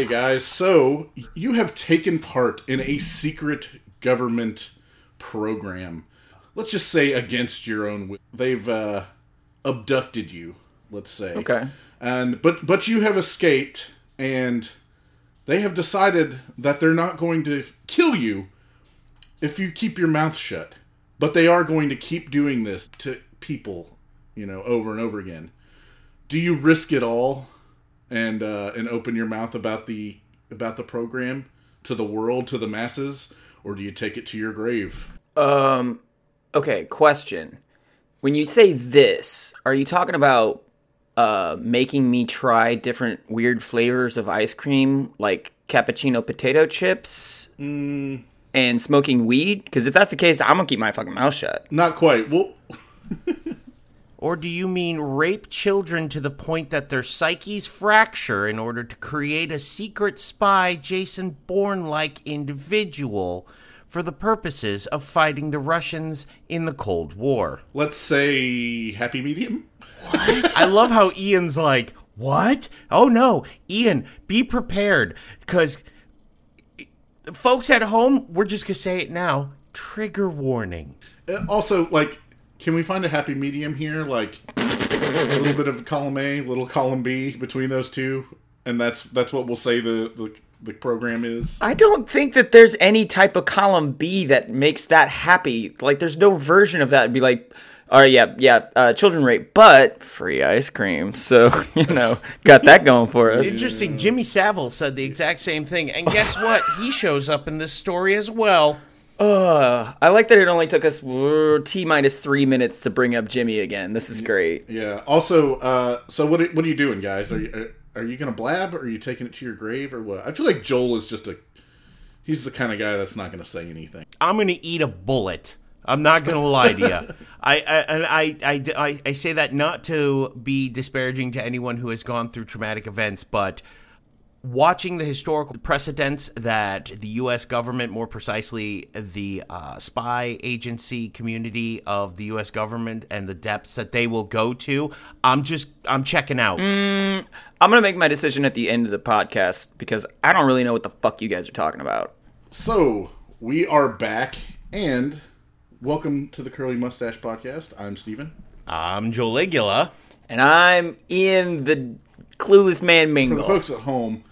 Okay, guys, so you have taken part in a secret government program. Let's just say against your own will. They've uh, abducted you, let's say. Okay. And but but you have escaped and they have decided that they're not going to kill you if you keep your mouth shut. But they are going to keep doing this to people, you know, over and over again. Do you risk it all and uh, and open your mouth about the about the program to the world, to the masses, or do you take it to your grave? Um, okay, question. When you say this, are you talking about uh, making me try different weird flavors of ice cream, like cappuccino potato chips, Mm. and smoking weed? Because if that's the case, I'm gonna keep my fucking mouth shut. Not quite. Well, Or do you mean rape children to the point that their psyches fracture in order to create a secret spy, Jason Bourne like individual for the purposes of fighting the Russians in the Cold War? let's say happy medium. What? I love how Ian's like, What? Oh no, Ian, be prepared. Because folks at home, we're just going to say it now trigger warning. Uh, Also, like, can we find a happy medium here? Like a little bit of column A, little column B between those two, and that's that's what we'll say the the, the program is. I don't think that there's any type of column B that makes that happy. Like, there's no version of that. It'd be like, all right, yeah, yeah, uh, children rape, but free ice cream. So, you know, got that going for us. Interesting. Jimmy Savile said the exact same thing. And guess what? He shows up in this story as well. Uh, I like that it only took us uh, T minus three minutes to bring up Jimmy again. This is great. Yeah. Also, uh, so what are, what are you doing, guys? Are you are you gonna blab, or are you taking it to your grave, or what? I feel like Joel is just a he's the kind of guy that's not gonna say anything. I'm going to eat a bullet. I'm not going to lie to you. I, I, and I, I, I, I say that not to be disparaging to anyone who has gone through traumatic events, but watching the historical precedents that the U.S. government, more precisely the uh, spy agency community of the U.S. government, and the depths that they will go to, I'm just, I'm checking out. I'm gonna make my decision at the end of the podcast because I don't really know what the fuck you guys are talking about. So we are back, and welcome to the Curly Mustache Podcast. I'm Steven. I'm Joe Ligula. And I'm in the clueless man Mingle. For mingle. the folks at home,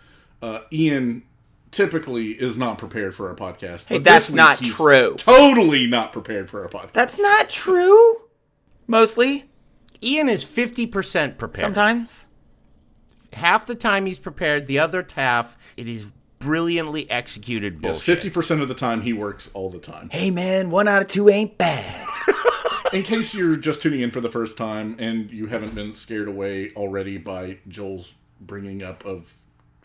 uh, Ian typically is not prepared for our podcast. Hey, but that's week not he's true. Totally not prepared for our podcast. That's not true. Mostly, Ian is 50% prepared. sometimes. half the time he's prepared, the other half it is brilliantly executed Yes, bullshit. fifty percent of the time he works all the time. Hey man, one out of two ain't bad. In case you're just tuning in for the first time and you haven't been scared away already by Joel's bringing up of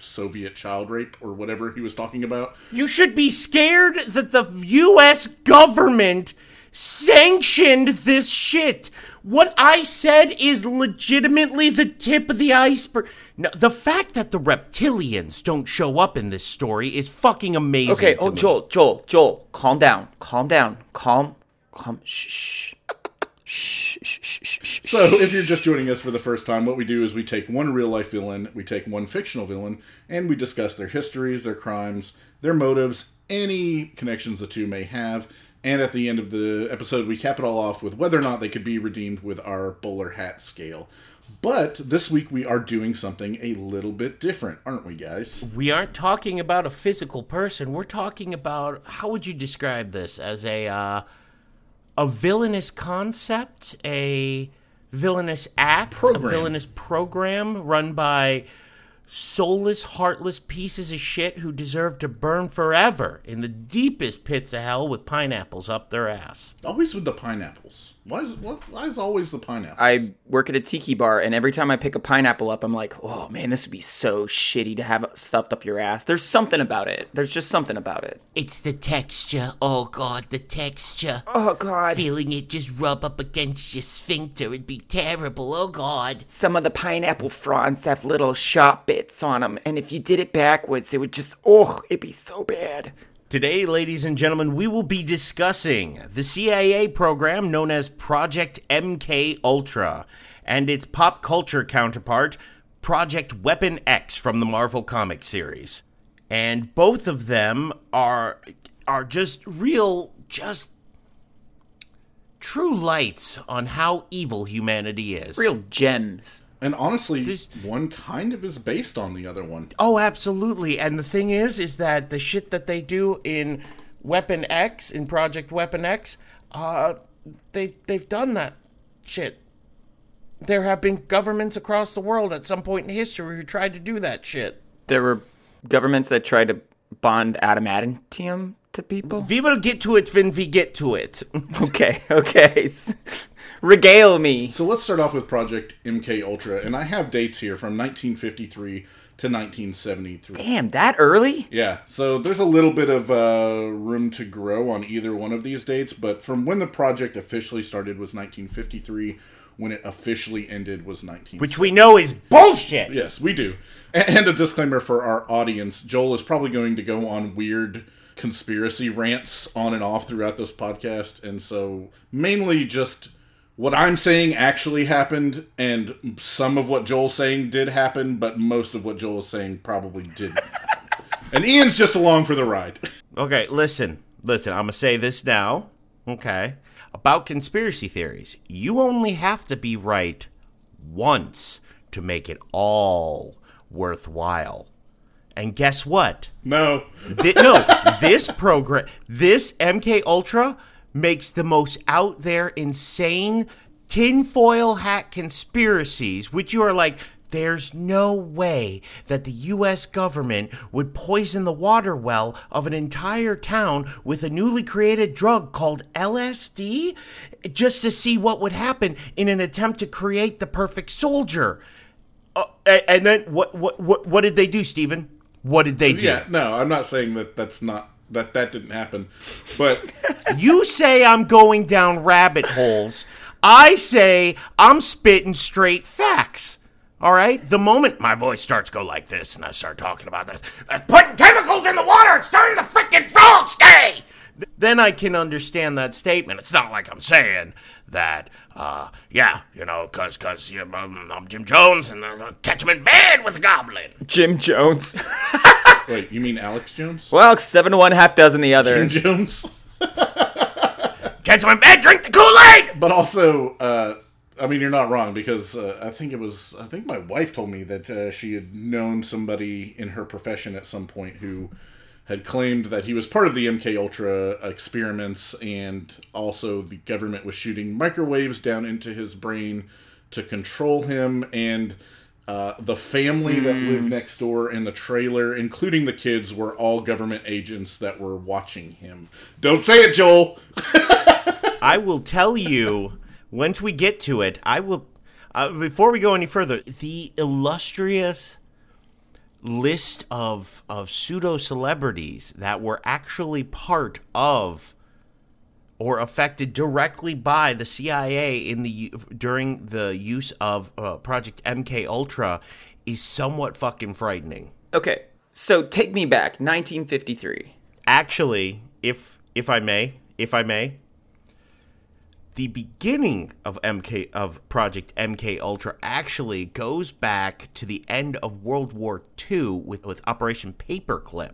Soviet child rape or whatever he was talking about, You should be scared that the U.S. government sanctioned this shit. What I said is legitimately the tip of the iceberg. No, the fact that the reptilians don't show up in this story is fucking amazing. Okay, to oh me. Joel, Joel, Joel, calm down, calm down, calm, calm. Shh, shh, shh, shh, shh, shh, shh. So, if you're just joining us for the first time, what we do is we take one real life villain, we take one fictional villain, and we discuss their histories, their crimes, their motives, any connections the two may have. And at the end of the episode, we cap it all off with whether or not they could be redeemed with our bowler hat scale. But this week we are doing something a little bit different, aren't we, guys? We aren't talking about a physical person. We're talking about how would you describe this as a uh, a villainous concept, a villainous act, Program. a villainous program run by soulless, heartless pieces of shit who deserve to burn forever in the deepest pits of hell with pineapples up their ass. Always with the pineapples. Why is why, why is always the pineapple? I work at a tiki bar, and every time I pick a pineapple up, I'm like, oh man, this would be so shitty to have stuffed up your ass. There's something about it. There's just something about it. It's the texture. Oh god, the texture. Oh god. Feeling it just rub up against your sphincter would be terrible. Oh god. Some of the pineapple fronds have little sharp bits on them, and if you did it backwards, it would just, oh, it'd be so bad. Today, ladies and gentlemen, we will be discussing the CIA program known as Project MK Ultra and its pop culture counterpart, Project Weapon X from the Marvel comic series. And both of them are are just real just true lights on how evil humanity is. Real gems. And honestly, This- one kind of is based on the other one. Oh, absolutely. And the thing is, is that the shit that they do in Weapon X, in Project Weapon X, uh, they they've done that shit. There have been governments across the world at some point in history who tried to do that shit. There were governments that tried to bond adamantium to people. We will get to it when we get to it. Okay, okay. Regale me. So let's start off with Project MK Ultra, and I have dates here from 1953 to 1973. Damn, that early? Yeah, so there's a little bit of uh, room to grow on either one of these dates, but from when the project officially started was 1953. When it officially ended was 19. Which we know is bullshit. Yes, we do. And a disclaimer for our audience Joel is probably going to go on weird conspiracy rants on and off throughout this podcast. And so, mainly just what I'm saying actually happened, and some of what Joel's saying did happen, but most of what Joel is saying probably didn't. and Ian's just along for the ride. Okay, listen, listen. I'm gonna say this now. Okay, about conspiracy theories, you only have to be right once to make it all worthwhile. And guess what? No. Thi- no, this program, this MK Ultra makes the most out there insane tinfoil hat conspiracies, which you are like, there's no way that the US government would poison the water well of an entire town with a newly created drug called LSD just to see what would happen in an attempt to create the perfect soldier. Uh, and then what what what what did they do, Stephen? What did they do? Yeah, no, I'm not saying that that's not. That that didn't happen, but You say I'm going down rabbit holes. I say I'm spitting straight facts. All right? The moment my voice starts go like this and I start talking about this, uh, putting chemicals in the water, it's starting the freaking frogs day. Then I can understand that statement. It's not like I'm saying that, uh, yeah, you know, cause, cause you know, I'm, I'm Jim Jones and uh, catch him in bed with a goblin. Jim Jones. wait, you mean Alex Jones? well, seven one, half dozen the other. Jim Jones? Catch him in bed, drink the Kool-Aid. But also, uh, I mean, you're not wrong because uh, I think it was. I think my wife told me that uh, she had known somebody in her profession at some point who had claimed that he was part of the MK Ultra experiments, and also the government was shooting microwaves down into his brain to control him, and uh, the family that lived next door in the trailer, including the kids, were all government agents that were watching him. Don't say it, Joel. I will tell you once we get to it. I will. Uh, before we go any further, the illustrious list of of pseudo celebrities that were actually part of or affected directly by the CIA in the during the use of uh, Project MK Ultra is somewhat fucking frightening. Okay, so take me back, 1953. actually, if if I may, if I may, the beginning of MK of Project MK Ultra actually goes back to the end of World War II with with Operation Paperclip,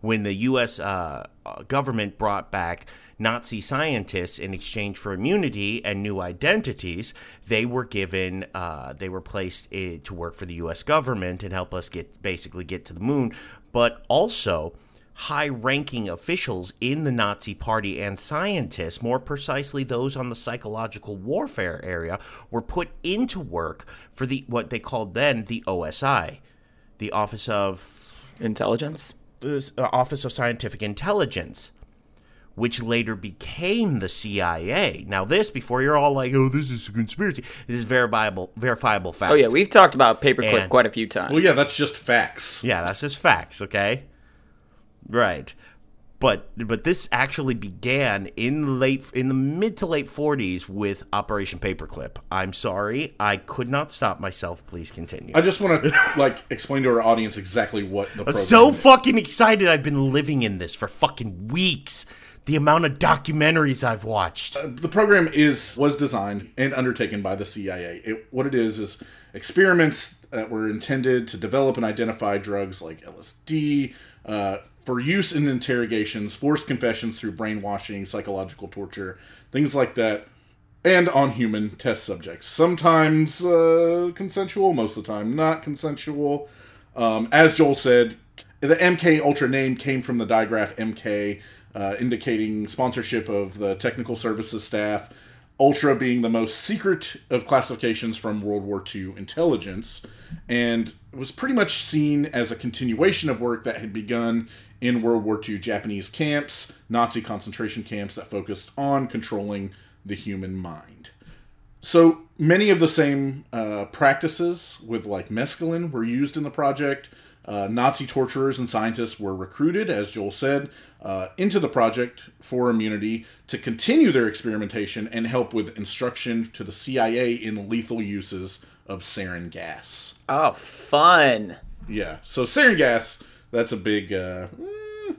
when the U.S. Uh, government brought back Nazi scientists in exchange for immunity and new identities. They were given, uh, they were placed i to work for the U.S. government and help us get basically get to the moon, but also high-ranking officials in the Nazi Party and scientists, more precisely those on the psychological warfare area, were put into work for the what they called then the OSI, the Office of Intelligence? this, uh, Office of Scientific Intelligence, which later became the CIA. Now, this before you're all like, "Oh, this is a conspiracy." This is verifiable, verifiable fact. Oh, yeah, we've talked about Paperclip And- quite a few times. Well, yeah, that's just facts. yeah, that's just facts. Okay, right. But but this actually began in late in the mid to late 40s with Operation Paperclip. I'm sorry, I could not stop myself. Please continue. I just want to like explain to our audience exactly what the I'm program so is. fucking excited. I've been living in this for fucking weeks. the amount of documentaries I've watched. the program is was designed and undertaken by the CIA. It, what it is is experiments that were intended to develop and identify drugs like LSD uh, for use in interrogations, forced confessions through brainwashing, psychological torture, things like that, and on human test subjects. Sometimes uh, consensual, most of the time not consensual. Um, as Joel said, the MK Ultra name came from the digraph MK, uh, indicating sponsorship of the technical services staff. Ultra being the most secret of classifications from World War II intelligence, and was pretty much seen as a continuation of work that had begun in World War II Japanese camps, Nazi concentration camps that focused on controlling the human mind. So many of the same uh, practices with like mescaline were used in the project. Uh, Nazi torturers and scientists were recruited, as Joel said, uh, into the project for immunity to continue their experimentation and help with instruction to the CIA in lethal uses of sarin gas. Oh, fun. Yeah, so sarin gas, that's a big, uh, eh,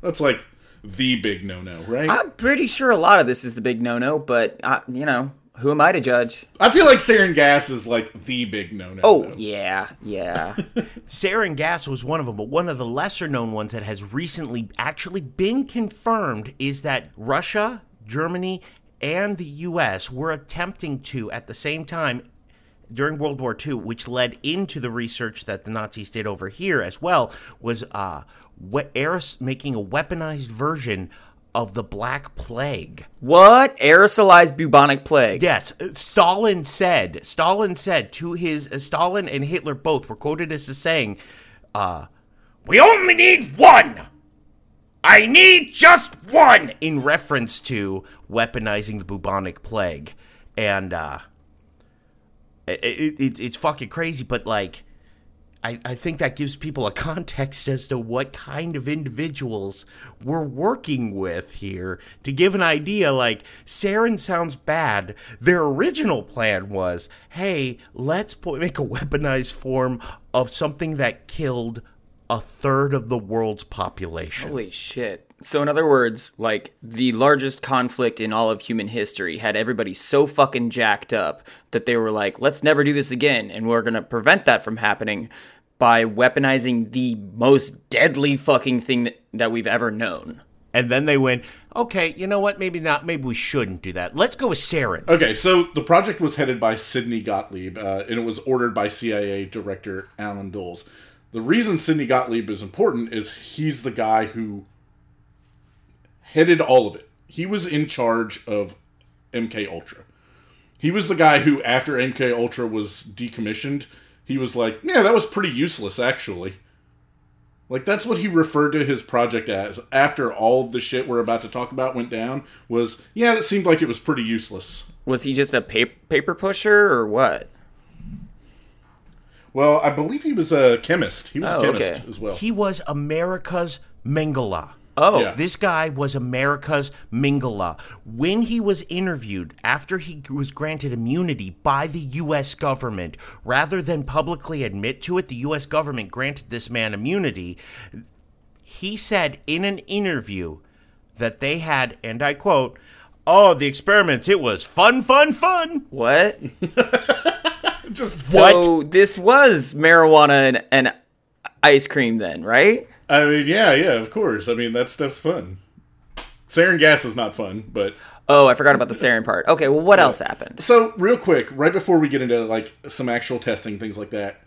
that's like the big no no, right? I'm pretty sure a lot of this is the big no-no, but uh, you know, who am I to judge? I feel like sarin gas is like the big no no. Oh yeah, yeah. Sarin gas was one of them, but one of the lesser known ones that has recently actually been confirmed is that Russia, Germany, and the US were attempting to, at the same time, during World War II, which led into the research that the Nazis did over here as well, was uh, we- aeros- making a weaponized version of the Black Plague. what aerosolized bubonic plague? Yes, Stalin said. Stalin said to his uh, Stalin and Hitler both were quoted as saying, uh, "We only need one. I need just one." In reference to weaponizing the bubonic plague, and uh, it, it, it, it's fucking crazy. But like, I, I think that gives people a context as to what kind of individuals we're working with here to give an idea. Like, Sarin sounds bad. Their original plan was hey, let's make a weaponized form of something that killed a third of the world's population. Holy shit. So, in other words, like the largest conflict in all of human history had everybody so fucking jacked up that they were like, let's never do this again. And we're going to prevent that from happening by weaponizing the most deadly fucking thing that, that we've ever known. And then they went, okay, you know what? Maybe not. Maybe we shouldn't do that. Let's go with sarin. Okay, so the project was headed by Sidney Gottlieb, uh, and it was ordered by CIA Director Alan Dulles. The reason Sidney Gottlieb is important is he's the guy who headed all of it. He was in charge of MK Ultra. He was the guy who, after MK Ultra was decommissioned, he was like, "Yeah, that was pretty useless, actually." Like that's what he referred to his project as after all the shit we're about to talk about went down. Was yeah, that seemed like it was pretty useless. Was he just a paper, paper pusher or what? Well, I believe he was a chemist. He was Oh, a chemist okay. as well. He was America's Mengele. Oh, Yeah. This guy was America's Mengele. When he was interviewed after he was granted immunity by the U.S. government, rather than publicly admit to it, the U.S. government granted this man immunity. He said in an interview that they had, and I quote, Oh, the experiments, it was fun, fun, fun. what? Just So this was marijuana and, and ice cream then, right? I mean, yeah, yeah, of course. I mean, that stuff's fun. Sarin gas is not fun, but Oh, I forgot about the sarin part. Okay, well, what else happened? So, real quick, right before we get into like some actual testing, things like that,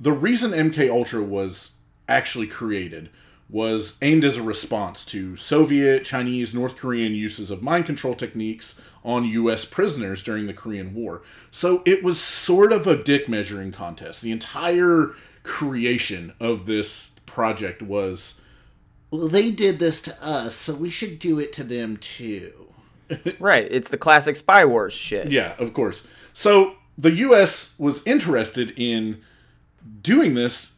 the reason MK Ultra was actually created was aimed as a response to Soviet, Chinese, North Korean uses of mind control techniques on US prisoners during the Korean War. So, it was sort of a dick measuring contest. The entire creation of this project was well, they did this to us, so we should do it to them too. Right, it's the classic Spy Wars shit. Yeah, of course. So the U.S. was interested in doing this.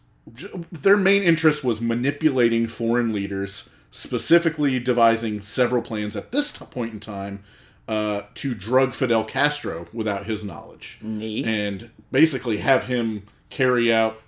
Their main interest was manipulating foreign leaders, specifically devising several plans at this point in time uh, to drug Fidel Castro without his knowledge. Neat. And basically have him carry out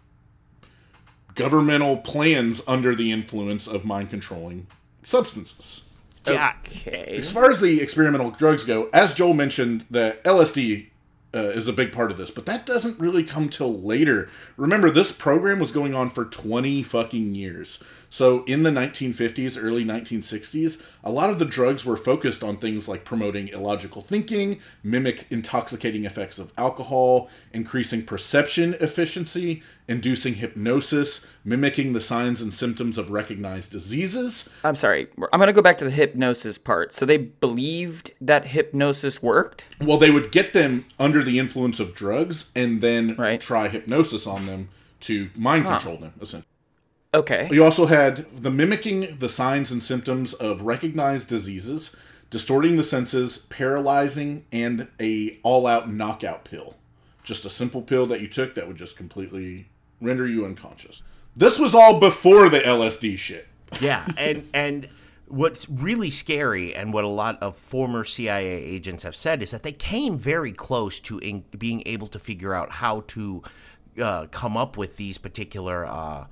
governmental plans under the influence of mind controlling substances. Yeah, Okay. As far as the experimental drugs go, as Joel mentioned, the LSD uh, is a big part of this, but that doesn't really come till later. Remember, this program was going on for 20 fucking years. So in the 1950s, early 1960s, a lot of the drugs were focused on things like promoting illogical thinking, mimic intoxicating effects of alcohol, increasing perception efficiency, inducing hypnosis, mimicking the signs and symptoms of recognized diseases, I'm sorry. I'm going to go back to the hypnosis part. So they believed that hypnosis worked? Well, they would get them under the influence of drugs and then Right. try hypnosis on them to mind control them. Essentially. Okay. You also had the mimicking the signs and symptoms of recognized diseases, distorting the senses, paralyzing, and a all-out knockout pill. Just a simple pill that you took that would just completely render you unconscious. This was all before the LSD shit. yeah, and and what's really scary, and what a lot of former CIA agents have said, is that they came very close to in, being able to figure out how to uh, come up with these particular. Uh,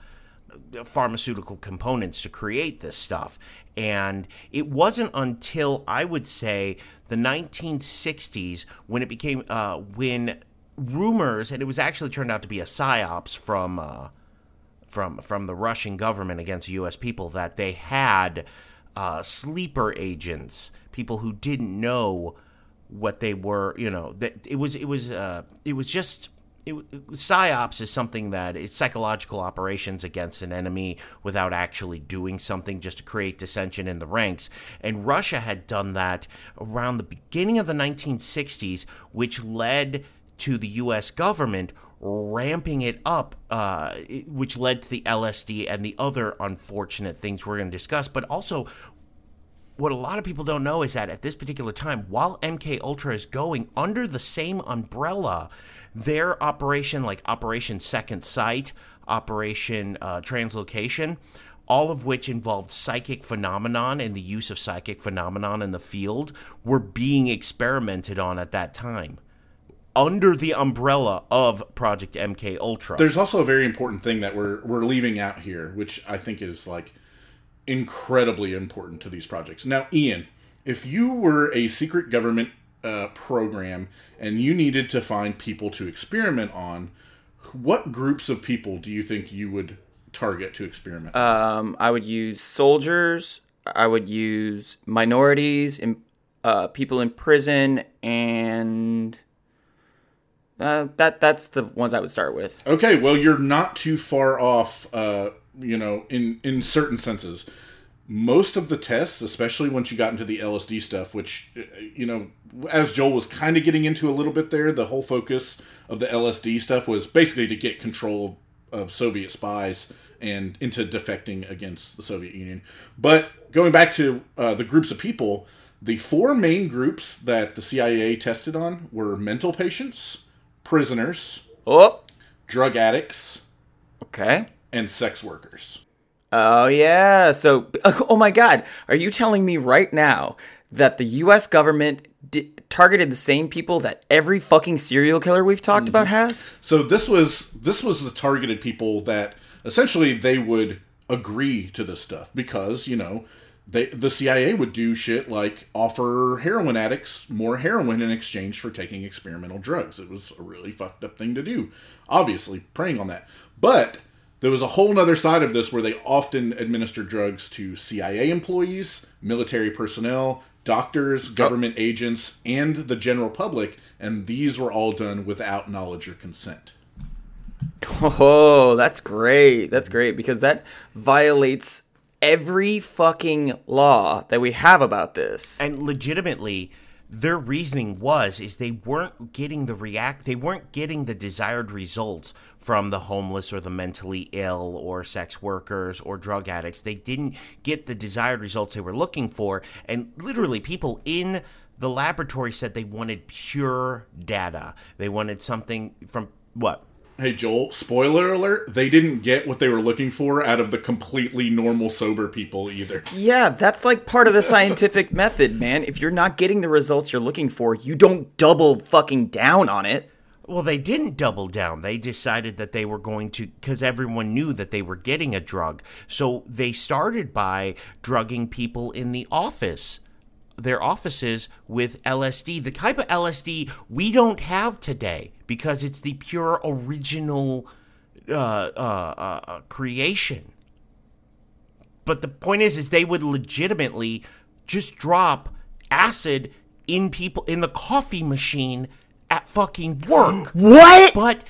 pharmaceutical components to create this stuff. And it wasn't until I would say the 1960s when it became uh, when rumors, and it was actually turned out to be a psyops from uh, from from the Russian government against U.S. people that they had uh, sleeper agents, people who didn't know what they were. You know, that it was it was uh, it was just. It, psyops is something that is psychological operations against an enemy without actually doing something just to create dissension in the ranks. And Russia had done that around the beginning of the 1960s, which led to the U.S. government ramping it up, uh, which led to the LSD and the other unfortunate things we're going to discuss. But also, what a lot of people don't know is that at this particular time, while MK Ultra is going under the same umbrella, their operation, like Operation Second Sight, Operation uh, Translocation, all of which involved psychic phenomenon and the use of psychic phenomenon in the field, were being experimented on at that time under the umbrella of Project MK Ultra. There's also a very important thing that we're we're leaving out here, which I think is like incredibly important to these projects. Now, Ian, if you were a secret government uh, program and you needed to find people to experiment on, what groups of people do you think you would target to experiment? Um, I would use soldiers. I would use minorities and uh, people in prison, and uh, that that's the ones I would start with. Okay, well, you're not too far off. Uh, you know, in in certain senses, most of the tests, especially once you got into the LSD stuff, which uh, you know, as Joel was kind of getting into a little bit there, the whole focus of the LSD stuff was basically to get control of Soviet spies and into defecting against the Soviet Union. But going back to uh, the groups of people, the four main groups that the CIA tested on were mental patients, prisoners, Oh, drug addicts, okay. and sex workers. Oh yeah. So, oh my God, are you telling me right now that the U.S. government di- targeted the same people that every fucking serial killer we've talked about mm-hmm. has? So this was this was the targeted people that essentially they would agree to this stuff because you know they the CIA would do shit like offer heroin addicts more heroin in exchange for taking experimental drugs. It was a really fucked up thing to do. Obviously, preying on that, but there was a whole other side of this where they often administered drugs to CIA employees, military personnel, doctors, government agents, and the general public, and these were all done without knowledge or consent. Oh, that's great. That's great because that violates every fucking law that we have about this. and legitimately their reasoning was is they weren't getting the react they weren't getting the desired results from the homeless or the mentally ill or sex workers or drug addicts they didn't get the desired results they were looking for and literally people in the laboratory said they wanted pure data they wanted something from what Hey Joel, spoiler alert, they didn't get what they were looking for out of the completely normal sober people either. Yeah, that's like part of the scientific method, man. If you're not getting the results you're looking for, you don't double fucking down on it. Well, they didn't double down. They decided that they were going to, because everyone knew that they were getting a drug. So they started by drugging people in the office, their offices with LSD, the type of LSD we don't have today because it's the pure original uh, uh, uh, uh, creation. But the point is, is they would legitimately just drop acid in people in the coffee machine at fucking work. What? But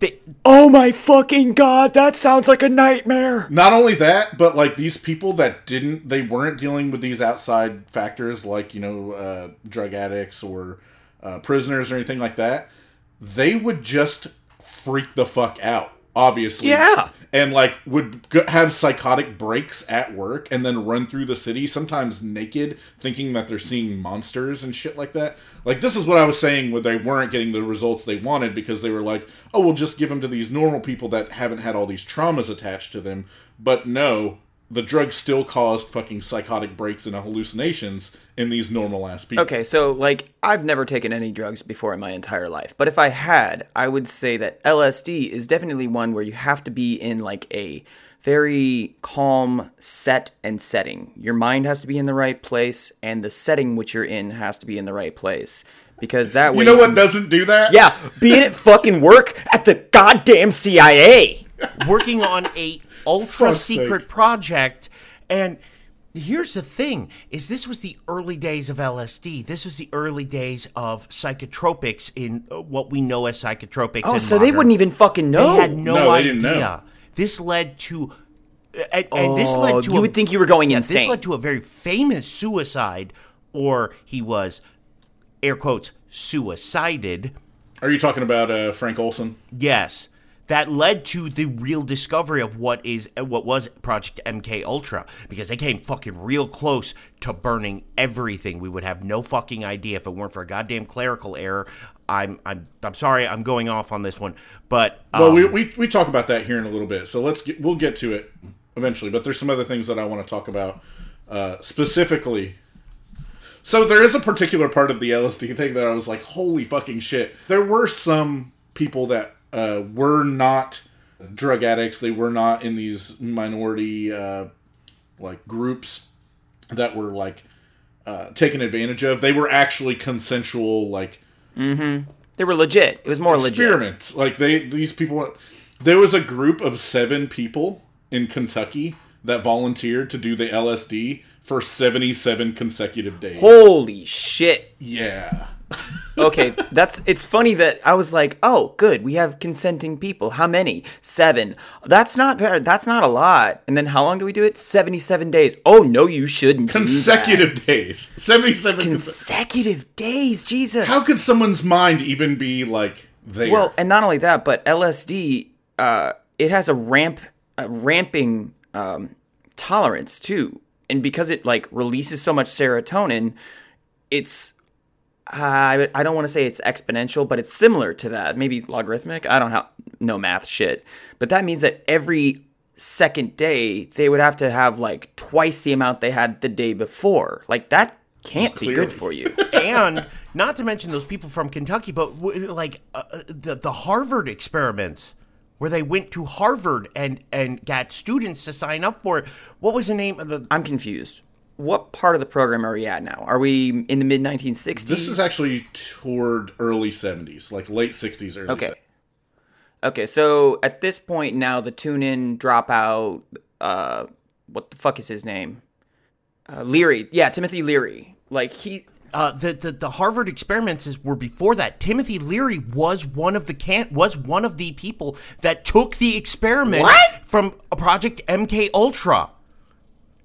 they, Oh my fucking god, that sounds like a nightmare. Not only that, but like these people that didn't, they weren't dealing with these outside factors like you know uh, drug addicts or uh, prisoners or anything like that. They would just freak the fuck out, obviously. Yeah. And like would have psychotic breaks at work and then run through the city, sometimes naked, thinking that they're seeing monsters and shit like that. Like this is what I was saying where they weren't getting the results they wanted because they were like, oh, we'll just give them to these normal people that haven't had all these traumas attached to them. But no, the drug still caused fucking psychotic breaks and hallucinations in these normal ass people. Okay, so like I've never taken any drugs before in my entire life, but if I had, I would say that LSD is definitely one where you have to be in like a very calm set and setting. Your mind has to be in the right place and the setting which you're in has to be in the right place because that way You know what doesn't do that? Yeah, being at fucking work at the goddamn CIA. working on a ultra Fuck's secret sake. project and here's the thing is this was the early days of LSD this was the early days of psychotropics in uh, what we know as psychotropics Oh, in so they wouldn't even fucking know. they had no, No, they idea didn't know. this led to and, and this Oh, led to you a- would think you were going insane. this led to a very famous suicide or he was air quotes suicided Are you talking about uh, Frank Olson? Yes, that led to the real discovery of what is what was Project MK Ultra because they came fucking real close to burning everything. We would have no fucking idea if it weren't for a goddamn clerical error. I'm I'm I'm sorry, I'm going off on this one, but um, Well, we, we we talk about that here in a little bit, so let's get we'll get to it eventually. But there's some other things that I want to talk about uh, specifically. So there is a particular part of the LSD thing that I was like, holy fucking shit. There were some people that uh, were not drug addicts. They were not in these minority uh, like groups that were like uh, taken advantage of. They were actually consensual like They were legit. It was more legit. experiments. Like they these people there was a group of 7 people in Kentucky that volunteered to do the LSD for 77 consecutive days. Holy shit. yeah. Okay, that's it's funny that I was like, "Oh, good. We have consenting people. How many? 7. That's not that's not a lot." And then how long do we do it? 77 days. Oh, no, you shouldn't. Consecutive days. 77 conse- consecutive days. Jesus. How could someone's mind even be like there? Well, and not only that, but LSD, uh, it has a ramp, a ramping um, tolerance too, and because it like releases so much serotonin, it's I I don't want to say it's exponential, but it's similar to that, maybe logarithmic. I don't know math shit, but that means that every second day they would have to have like twice the amount they had the day before. Like that can't be good for you. and not to mention those people from Kentucky, but like uh, uh, the the Harvard experiments where they went to Harvard and and got students to sign up for it. What was the name of the? I'm confused. What part of the program are we at now? Are we in the mid 1960s? this is actually toward early 70s, like late 60s early okay. 70s. Okay, so at this point now, the tune in, dropout, uh, what the fuck is his name? Uh, Leary. Yeah, Timothy Leary. Like, he. Uh, the, the the Harvard experiments is, were before that. Timothy Leary was one of the can was one of the people that took the experiment What? from Project MK Ultra.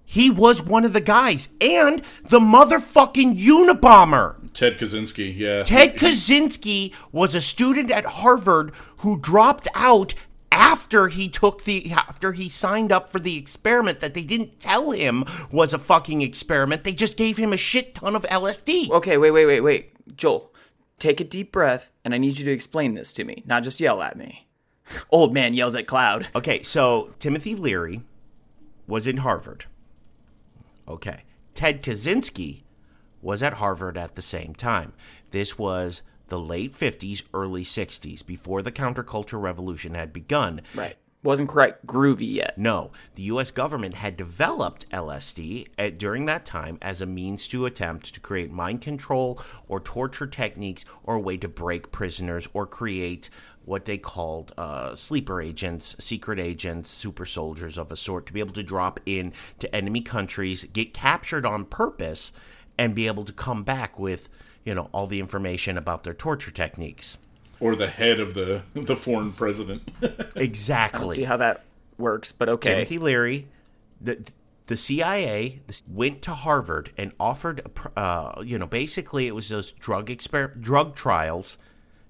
He was one of the guys, and the motherfucking Unabomber. Ted Kaczynski, yeah. Ted Kaczynski was a student at Harvard who dropped out after he took the after he signed up for the experiment that they didn't tell him was a fucking experiment. They just gave him a shit ton of LSD. Okay, wait, wait, wait, wait. Joel, take a deep breath, and I need you to explain this to me, not just yell at me. Old man yells at cloud. Okay, so Timothy Leary was in Harvard. Okay. Ted Kaczynski was at Harvard at the same time. This was the late 50s, early 60s, before the counterculture revolution had begun. Right. Wasn't quite groovy yet. No, the US government had developed LSD at, eh, during that time as a means to attempt to create mind control or torture techniques or a way to break prisoners or create what they called uh, sleeper agents, secret agents, super soldiers of a sort to be able to drop in to enemy countries, get captured on purpose, and be able to come back with you know all the information about their torture techniques. Or the head of the the foreign president. Exactly. See how that works, but okay. Timothy Leary, the the CIA went to Harvard and offered, uh, you know, basically it was those drug exper- drug trials,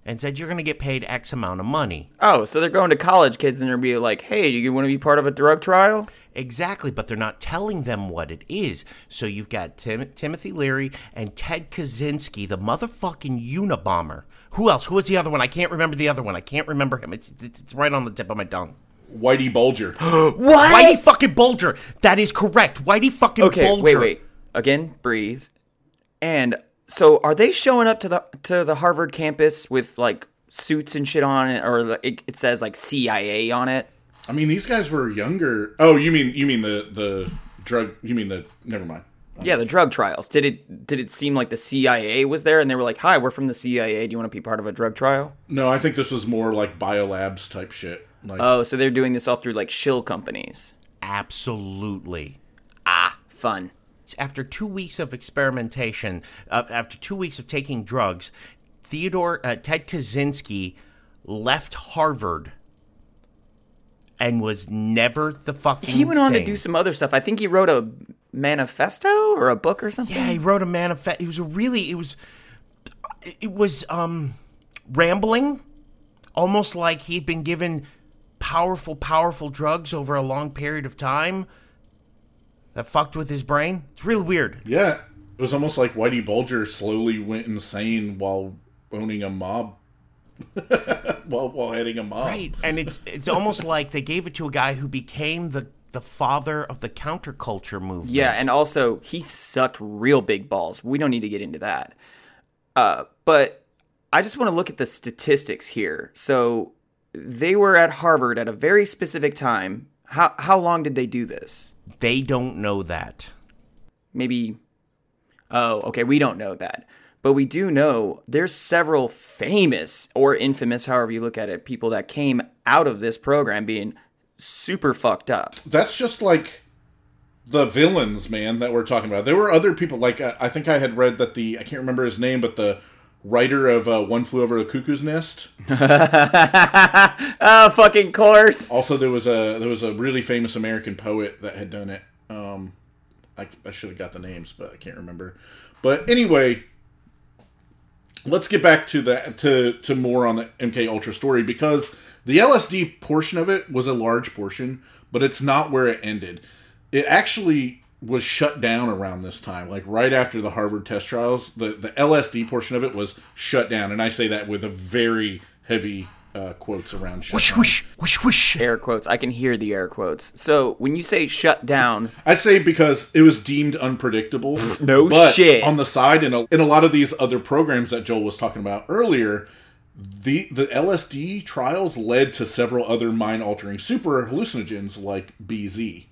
and said you're going to get paid X amount of money. Oh, so they're going to college kids and they're be like, "Hey, do you want to be part of a drug trial?" Exactly, but they're not telling them what it is. So you've got Tim- Timothy Leary and Ted Kaczynski, the motherfucking Unabomber. Who else? Who was the other one? I can't remember the other one. I can't remember him. It's, it's, it's right on the tip of my tongue. Whitey Bulger. What? Whitey fucking Bulger. That is correct. Whitey fucking Okay, Bulger. wait, wait. Again, breathe. And so, are they showing up to the to the Harvard campus with like suits and shit on it, or it, it says like CIA on it? I mean, these guys were younger. Oh, you mean you mean the the drug? You mean the? Never mind. Yeah, the drug trials. Did it did it seem like the CIA was there and they were like, "Hi, we're from the CIA. Do you want to be part of a drug trial?" No, I think this was more like biolabs type shit. Like, Oh, so they're doing this all through like shill companies. Absolutely. Ah, fun. After two weeks of experimentation, uh, after two weeks of taking drugs, Theodore uh, Ted Kaczynski left Harvard and was never the fucking. He went on to do some other stuff. I think he wrote a manifesto or a book or something. Yeah, he wrote a manifesto. It was a really. It was. It was um, rambling, almost like he'd been given powerful, powerful drugs over a long period of time that fucked with his brain. It's really weird. yeah, it was almost like Whitey Bulger slowly went insane while owning a mob. while while heading a mob. Right, and it's it's almost like they gave it to a guy who became the the father of the counterculture movement. Yeah, and also he sucked real big balls. We don't need to get into that. Uh, but I just want to look at the statistics here. So they were at Harvard at a very specific time. How how long did they do this? They don't know that. Maybe Oh, okay, we don't know that. But we do know there's several famous or infamous, however you look at it, people that came out of this program being super fucked up. That's just like the villains, man, that we're talking about. There were other people, like uh, I think I had read that the I can't remember his name, but the writer of uh, One Flew Over the Cuckoo's Nest. oh, fucking course. Also, there was a there was a really famous American poet that had done it. Um, I, I should have got the names, but I can't remember. But anyway, let's get back to that to to more on the MK Ultra story because the LSD portion of it was a large portion, but it's not where it ended. It actually was shut down around this time, like right after the Harvard test trials. The the LSD portion of it was shut down, and I say that with a very heavy uh, quotes around shut Whoosh down. whoosh whoosh whoosh. air quotes. I can hear the air quotes. So when you say shut down, I say because it was deemed unpredictable. No but shit. On the side, in a, in a lot of these other programs that Joel was talking about earlier, the the LSD trials led to several other mind altering super hallucinogens like BZ.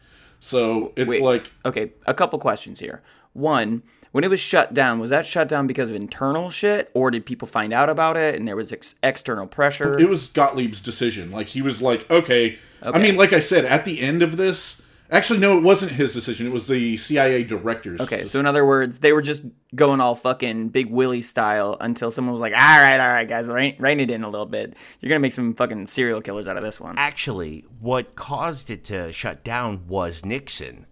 So it's Wait. like okay, a couple questions here. One, when it was shut down, was that shut down because of internal shit, or did people find out about it and there was ex- external pressure? it was Gottlieb's decision. Like he was like, okay. I mean, like I said, at the end of this, actually, no, it wasn't his decision. It was the CIA director's. okay, decision. so in other words, they were just going all fucking Big Willie style until someone was like, "All right, all right, guys, rein, rein it in a little bit. You're gonna make some fucking serial killers out of this one." Actually, what caused it to shut down was Nixon.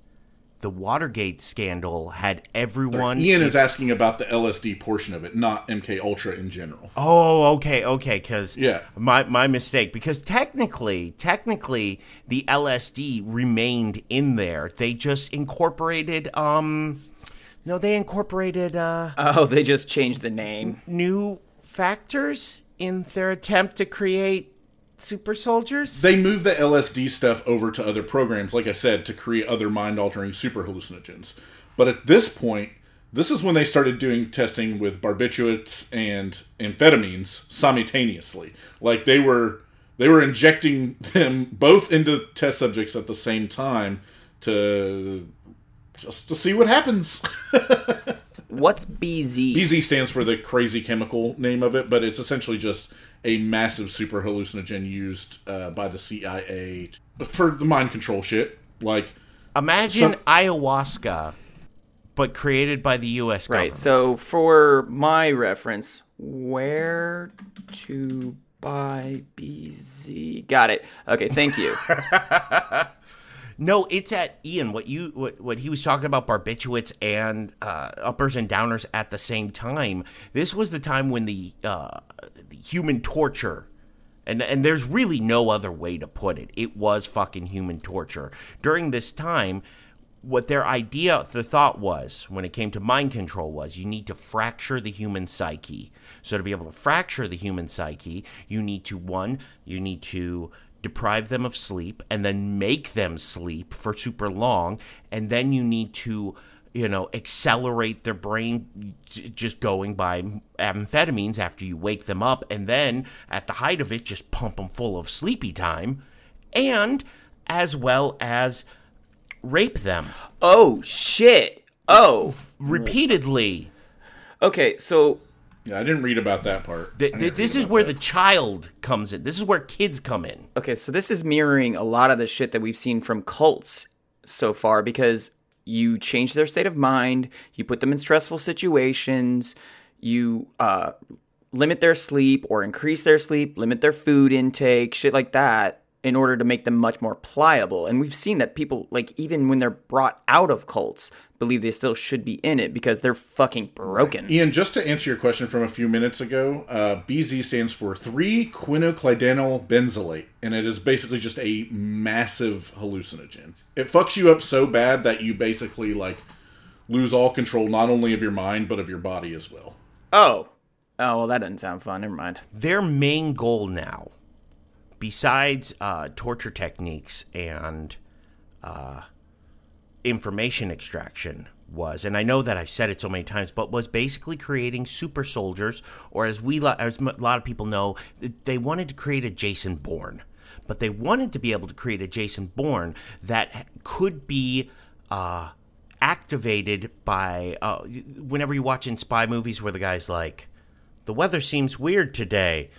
The Watergate scandal had everyone. Ian is asking about the LSD portion of it, not MK Ultra in general. Oh, okay, okay, because Yeah. my my mistake. Because technically, technically, the LSD remained in there. They just incorporated. Um, no, they incorporated uh Oh, they just changed the name. new factors in their attempt to create super soldiers. They moved the LSD stuff over to other programs, like I said, to create other mind altering super hallucinogens. But at this point, This is when they started doing testing with barbiturates and amphetamines simultaneously. Like they were they were injecting them both into test subjects at the same time to just to see what happens. What's BZ? BZ stands for the crazy chemical name of it, but it's essentially just a massive super hallucinogen used uh, by the CIA for the mind control shit. Like Imagine Some- ayahuasca, but created by the U.S. government. Right. So for my reference, where to buy BZ? Got it. Okay. Thank you. No, it's at Ian. What you what, what he was talking about barbiturates and uh, uppers and downers at the same time. This was the time when the uh, the human torture, and and there's really no other way to put it. It was fucking human torture during this time. What their idea, the thought was, when it came to mind control, was you need to fracture the human psyche. So to be able to fracture the human psyche, you need to one, you need to deprive them of sleep and then make them sleep for super long and then you need to you know accelerate their brain just going by amphetamines after you wake them up and then at the height of it just pump them full of sleepy time and as well as rape them Oh shit. Oh. repeatedly Okay. So yeah, I didn't read about that part. Th- I this is where that. the child comes in this is where kids come in okay. So this is mirroring a lot of the shit that we've seen from cults so far because you change their state of mind, you put them in stressful situations, you uh, limit their sleep or increase their sleep, limit their food intake, shit like that, in order to make them much more pliable. And we've seen that people, like, even when they're brought out of cults, believe they still should be in it because they're fucking broken. Ian, just to answer your question from a few minutes ago, uh, BZ stands for 3 quinuclidinyl benzilate, and it is basically just a massive hallucinogen. It fucks you up so bad that you basically like lose all control not only of your mind but of your body as well. Oh. Oh, well, that doesn't sound fun. Never mind. their main goal now, besides uh, torture techniques and uh, information extraction, was, and I know that I've said it so many times, but was basically creating super soldiers, or as we, as a lot of people know, they wanted to create a Jason Bourne, but they wanted to be able to create a Jason Bourne that could be. Uh, activated by uh, whenever you watch in spy movies where the guy's like the weather seems weird today.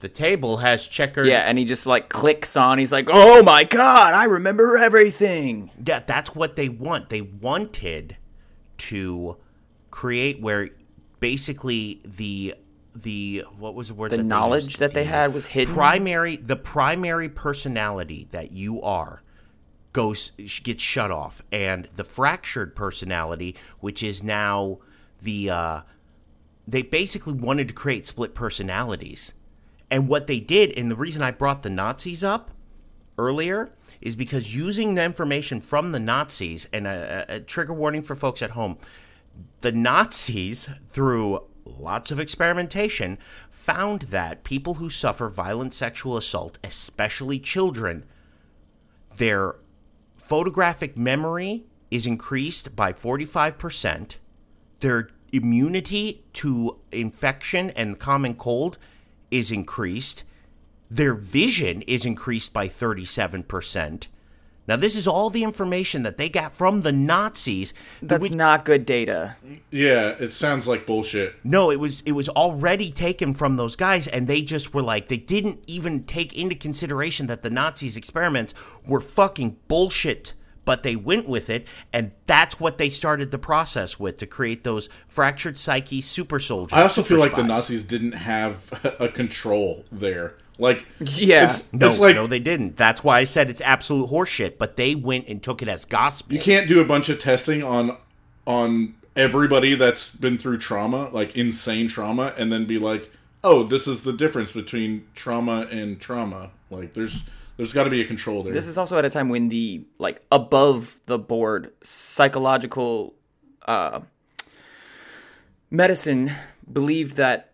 The table has checkers. Yeah, and he just like clicks on. He's like, "Oh my god, I remember everything." Yeah, that's what they want. They wanted to create where basically the the what was the word The that knowledge that they had was hidden. primary the primary personality that you are goes gets shut off and the fractured personality which is now the uh they basically wanted to create split personalities and what they did and the reason i brought the nazis up earlier is because using the information from the nazis and a, a, trigger warning for folks at home the nazis through lots of experimentation found that people who suffer violent sexual assault especially children their photographic memory is increased by 45%. Their immunity to infection and common cold is increased. Their vision is increased by 37%. Now, this is all the information that they got from the Nazis. That's which- not good data. Yeah, it sounds like bullshit. no, it was it was already taken from those guys, and they just were like they didn't even take into consideration that the Nazis' experiments were fucking bullshit. But they went with it, and that's what they started the process with to create those fractured psyche super soldiers. I also feel super like the. Nazis didn't have a control there. Like, Yeah. it's, No, it's like no, they didn't. That's why I said it's absolute horseshit. But they went and took it as gospel. you can't do a bunch of testing on on everybody that's been through trauma, like insane trauma, and then be like, "Oh, this is the difference between trauma and trauma." Like, there's there's got to be a control there. This is also at a time when the like above the board psychological uh, medicine believed that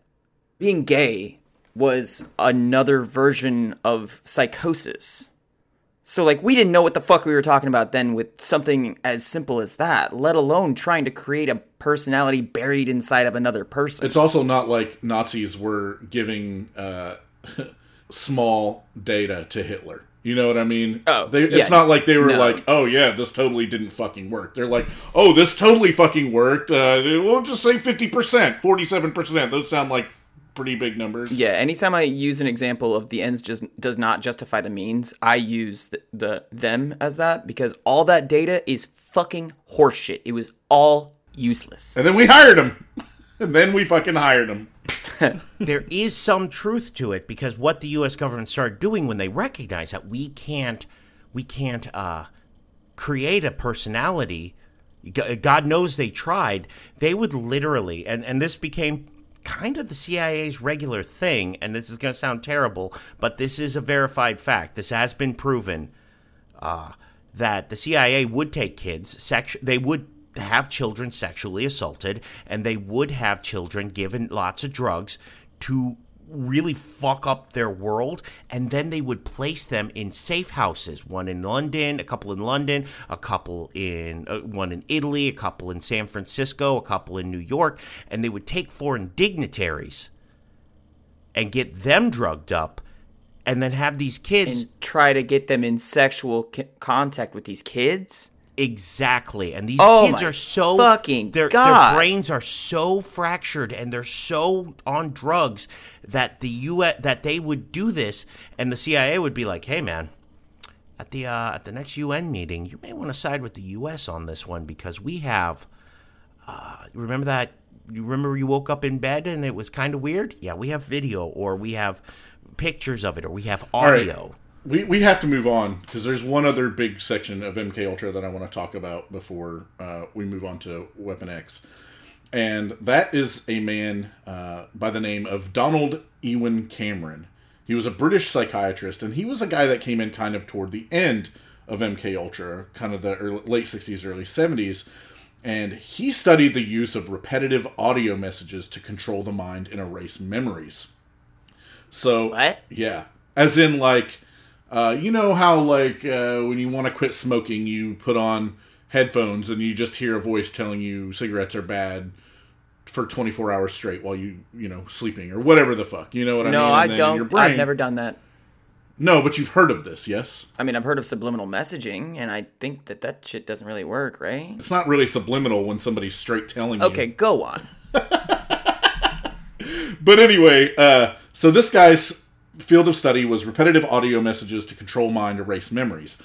being gay was another version of psychosis. So like we didn't know what the fuck we were talking about then with something as simple as that, let alone trying to create a personality buried inside of another person. It's also not like Nazis were giving uh, small data to Hitler. You know what I mean? Oh, they, it's yeah. not like they were No. like, "Oh yeah, this totally didn't fucking work." They're like, "Oh, this totally fucking worked." Uh, we'll just say fifty percent, forty-seven percent. Those sound like pretty big numbers. yeah, anytime I use an example of the ends just does not justify the means, I use the, the them as that because all that data is fucking horseshit. It was all useless. And then we hired him. and then we fucking hired him. there is some truth to it because what the U.S. government started doing when they recognized that we can't, we can't uh, create a personality. God knows they tried. They would literally, and and this became kind of the CIA's regular thing. And this is going to sound terrible, but this is a verified fact. This has been proven uh, that the CIA would take kids, sex- they would have children sexually assaulted, and they would have children given lots of drugs to really fuck up their world, and then they would place them in safe houses. One in London, a couple in London, a couple in uh, one in Italy, a couple in San Francisco, a couple in New York, and they would take foreign dignitaries and get them drugged up. And then have these kids And try to get them in sexual c- contact with these kids. Exactly. And these Oh kids are so fucking their, God. their brains are so fractured and they're so on drugs that the US that they would do this and the CIA would be like, "Hey man, at the uh, at the next UN meeting, you may want to side with the US on this one because we have uh, remember that you remember you woke up in bed and it was kind of weird? Yeah, we have video or we have pictures of it or we have audio. We, we have to move on because there's one other big section of MK Ultra that I want to talk about before uh, we move on to Weapon X, and that is a man uh, by the name of Donald Ewen Cameron. He was a British psychiatrist, and he was a guy that came in kind of toward the end of MK Ultra, kind of the early, late '60s, early '70s, and he studied the use of repetitive audio messages to control the mind and erase memories. So What? yeah, as in like, uh, you know how like uh, when you want to quit smoking, you put on headphones and you just hear a voice telling you cigarettes are bad for 24 hours straight while you you know sleeping or whatever the fuck. You know what no, I mean? No i And then in your don't. brain- I've never done that. No, but you've heard of this, yes? I mean, I've heard of subliminal messaging, and I think that that shit doesn't really work, right? It's not really subliminal when somebody's straight telling you. Okay, go on. But anyway, uh, so this guy's field of study was repetitive audio messages to control mind, erase memories.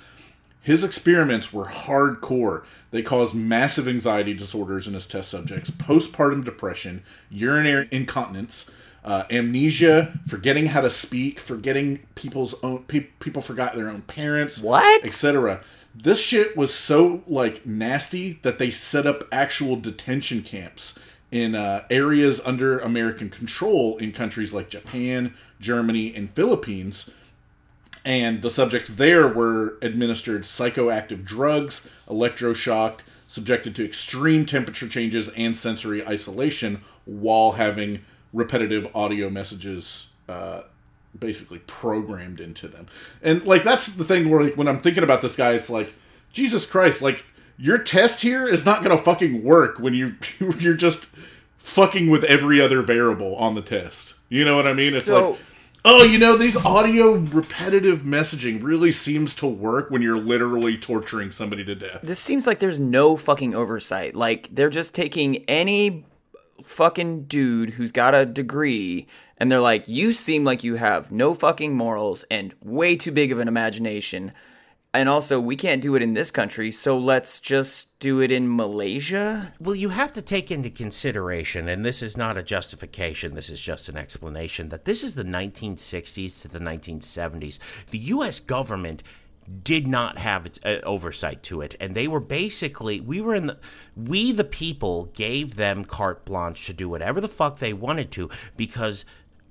His experiments were hardcore. They caused massive anxiety disorders in his test subjects, postpartum depression, urinary incontinence, uh, amnesia, forgetting how to speak, forgetting people's own pe- people forgot their own parents, What? etc. This shit was so like nasty that they set up actual detention camps in uh, areas under American control in countries like Japan, Germany, and Philippines and the subjects there were administered psychoactive drugs, electroshocked, subjected to extreme temperature changes and sensory isolation while having repetitive audio messages uh, basically programmed into them. And like that's the thing where like when I'm thinking about this guy, it's like Jesus Christ, like your test here is not gonna fucking work when you you're just fucking with every other variable on the test. You know what I mean? It's So- like Oh, you know, these audio repetitive messaging really seems to work when you're literally torturing somebody to death. This seems like there's no fucking oversight. Like they're just taking any fucking dude who's got a degree and they're like, "You seem like you have no fucking morals and way too big of an imagination." And also, we can't do it in this country, so let's just do it in Malaysia. Well, you have to take into consideration, and this is not a justification, this is just an explanation, that this is the 1960s to the 1970s. The U.S. government did not have its uh, oversight to it and they were basically we were in the we the people gave them carte blanche to do whatever the fuck they wanted to because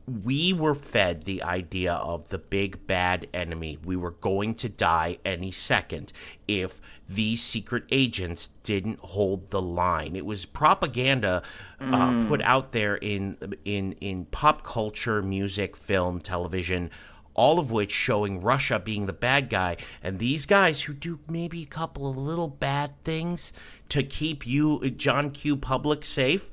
we were fed the idea of the big bad enemy. We were going to die any second if these secret agents didn't hold the line. It was propaganda uh, put out there in in in pop culture, music, film, television, all of which showing Russia being the bad guy. And these guys who do maybe a couple of little bad things to keep you, John Q. Public safe.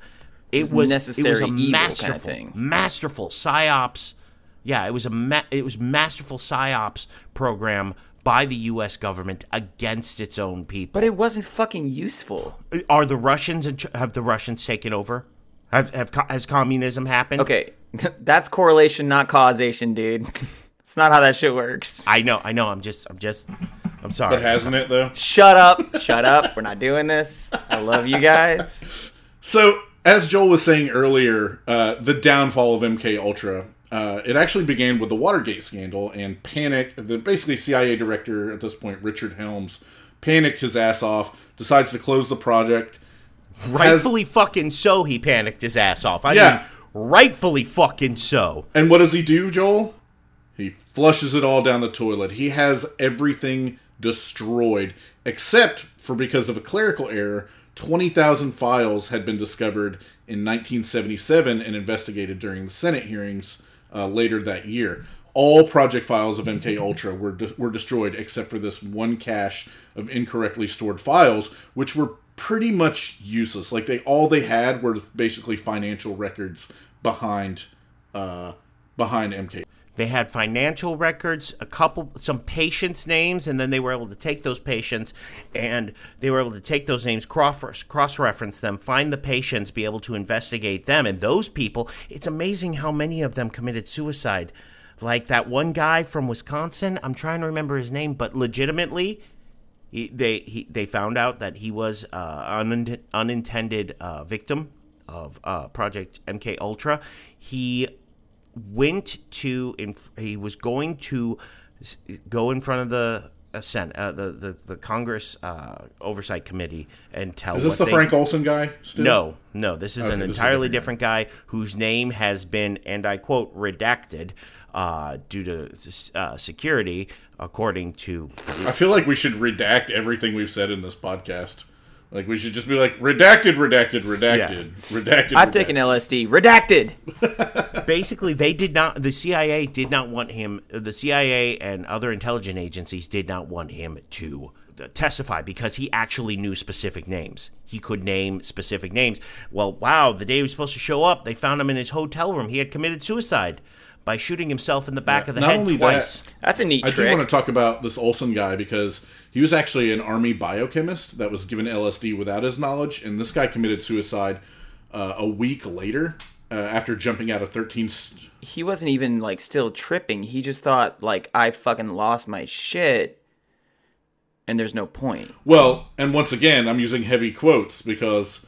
It was necessary it was a evil kinda masterful, thing. masterful psyops. Yeah, it was a ma- it was masterful psyops program by the U.S. government against its own people. But it wasn't fucking useful. Are the Russians in ch- have the Russians taken over? Have have co- has communism happened? Okay, that's correlation, not causation, dude. It's not how that shit works. I know, I know. I'm just, I'm just, I'm sorry. But hasn't it though? Shut up. Shut up. We're not doing this. I love you guys. So, as Joel was saying earlier, uh, the downfall of MK Ultra. Uh, it actually began with the Watergate scandal and panic. The basically CIA director at this point, Richard Helms, panicked his ass off, decides to close the project. has- rightfully fucking so. He panicked his ass off. I Yeah. mean, rightfully fucking so. And what does he do, Joel? He flushes it all down the toilet. He has everything destroyed, except for because of a clerical error, 20,000 files had been discovered in 1977 and investigated during the Senate hearings uh, later that year. All project files of MK Ultra were de- were destroyed except for this one cache of incorrectly stored files, which were pretty much useless. Like they all they had were basically financial records behind uh, behind MK. They had financial records, a couple, some patients' names, and then they were able to take those patients and they were able to take those names, cross reference them, find the patients, be able to investigate them. And those people, it's amazing how many of them committed suicide. Like that one guy from Wisconsin, I'm trying to remember his name, but legitimately, he, they he, they found out that he was uh, un, unintended uh, victim of uh, Project MK Ultra. He went to he was going to go in front of the uh, Sen- uh, the, the the Congress uh, Oversight Committee and tell Is this the they- Frank Olson guy? Still? no, no. This is an this entirely different different guy whose name has been, and I quote, redacted uh, due to uh, security, according to. I feel like we should redact everything we've said in this podcast. Like we should just be like redacted, redacted, redacted, redacted. I've redacted. taken LSD. Redacted. Basically, they did not. The CIA did not want him. The CIA and other intelligence agencies did not want him to testify because he actually knew specific names. He could name specific names. Well, wow, the day he was supposed to show up, they found him in his hotel room. He had committed suicide by shooting himself in the back of the Not head only twice. that, That's a neat I do want to talk about this Olson guy because he was actually an army biochemist that was given LSD without his knowledge, and this guy committed suicide uh, a week later uh, after jumping out of 13. St- he wasn't even like still tripping. He just thought like I fucking lost my shit, and there's no point. well, and once again, I'm using heavy quotes because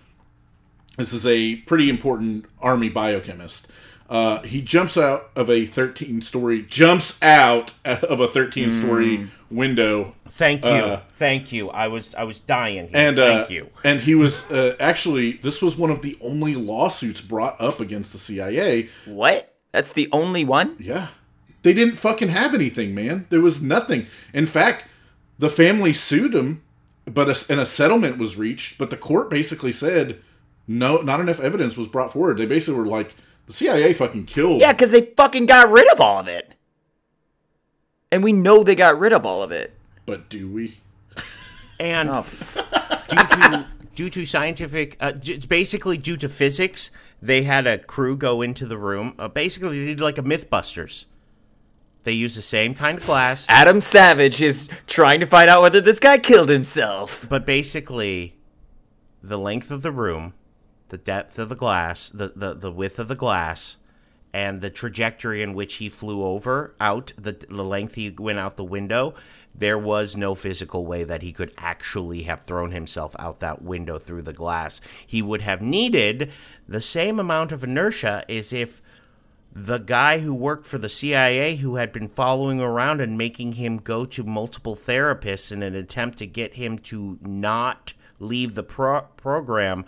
this is a pretty important army biochemist. Uh, he jumps out of a 13 story, jumps out of a 13 story window Thank you, Uh, thank you. I was I was dying. Here. and uh, thank you. And he was uh, actually this was one of the only lawsuits brought up against the CIA. What? That's the only one? Yeah, they didn't fucking have anything, man. There was nothing. In fact, the family sued him, but a, and a settlement was reached. But the court basically said no, not enough evidence was brought forward. They basically were like, the CIA fucking killed. Yeah, because they fucking got rid of all of it. And we know they got rid of all of it. but do we? And Oh, f- due to due to scientific, uh, j- it's basically due to physics, they had a crew go into the room. Uh, basically, they did like a MythBusters. They use the same kind of glass, Adam Savage is trying to find out whether this guy killed himself. but basically, the length of the room, the depth of the glass, the, the, the width of the glass, and the trajectory in which he flew over out, the, the length he went out the window, there was no physical way that he could actually have thrown himself out that window through the glass. He would have needed the same amount of inertia as if the guy who worked for the CIA who had been following around and making him go to multiple therapists in an attempt to get him to not leave the pro- program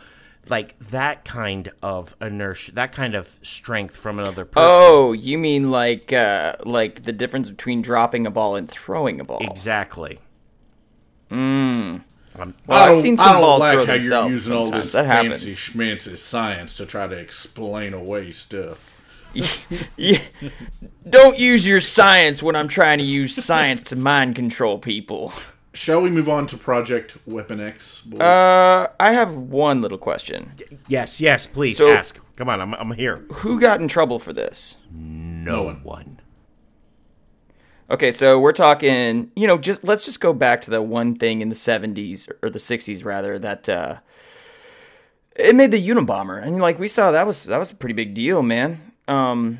like that kind of inertia that kind of strength from another person Oh, you mean like uh like the difference between dropping a ball and throwing a ball? exactly Well, I I've don't, seen I some don't balls like throw how you're themselves using all this That fancy happens. schmancy science to try to explain away stuff. Yeah. Don't use your science when I'm trying to use science to mind control people. Shall we move on to Project Weapon X? Boys? Uh, I have one little question. Yes, yes, please So- ask. Come on, I'm, I'm here. Who got in trouble for this? No one. one. Okay, so we're talking, you know, just let's just go back to the one thing in the 70s or the 60s rather that uh it made the Unabomber. And like we saw that was that was a pretty big deal, man. Um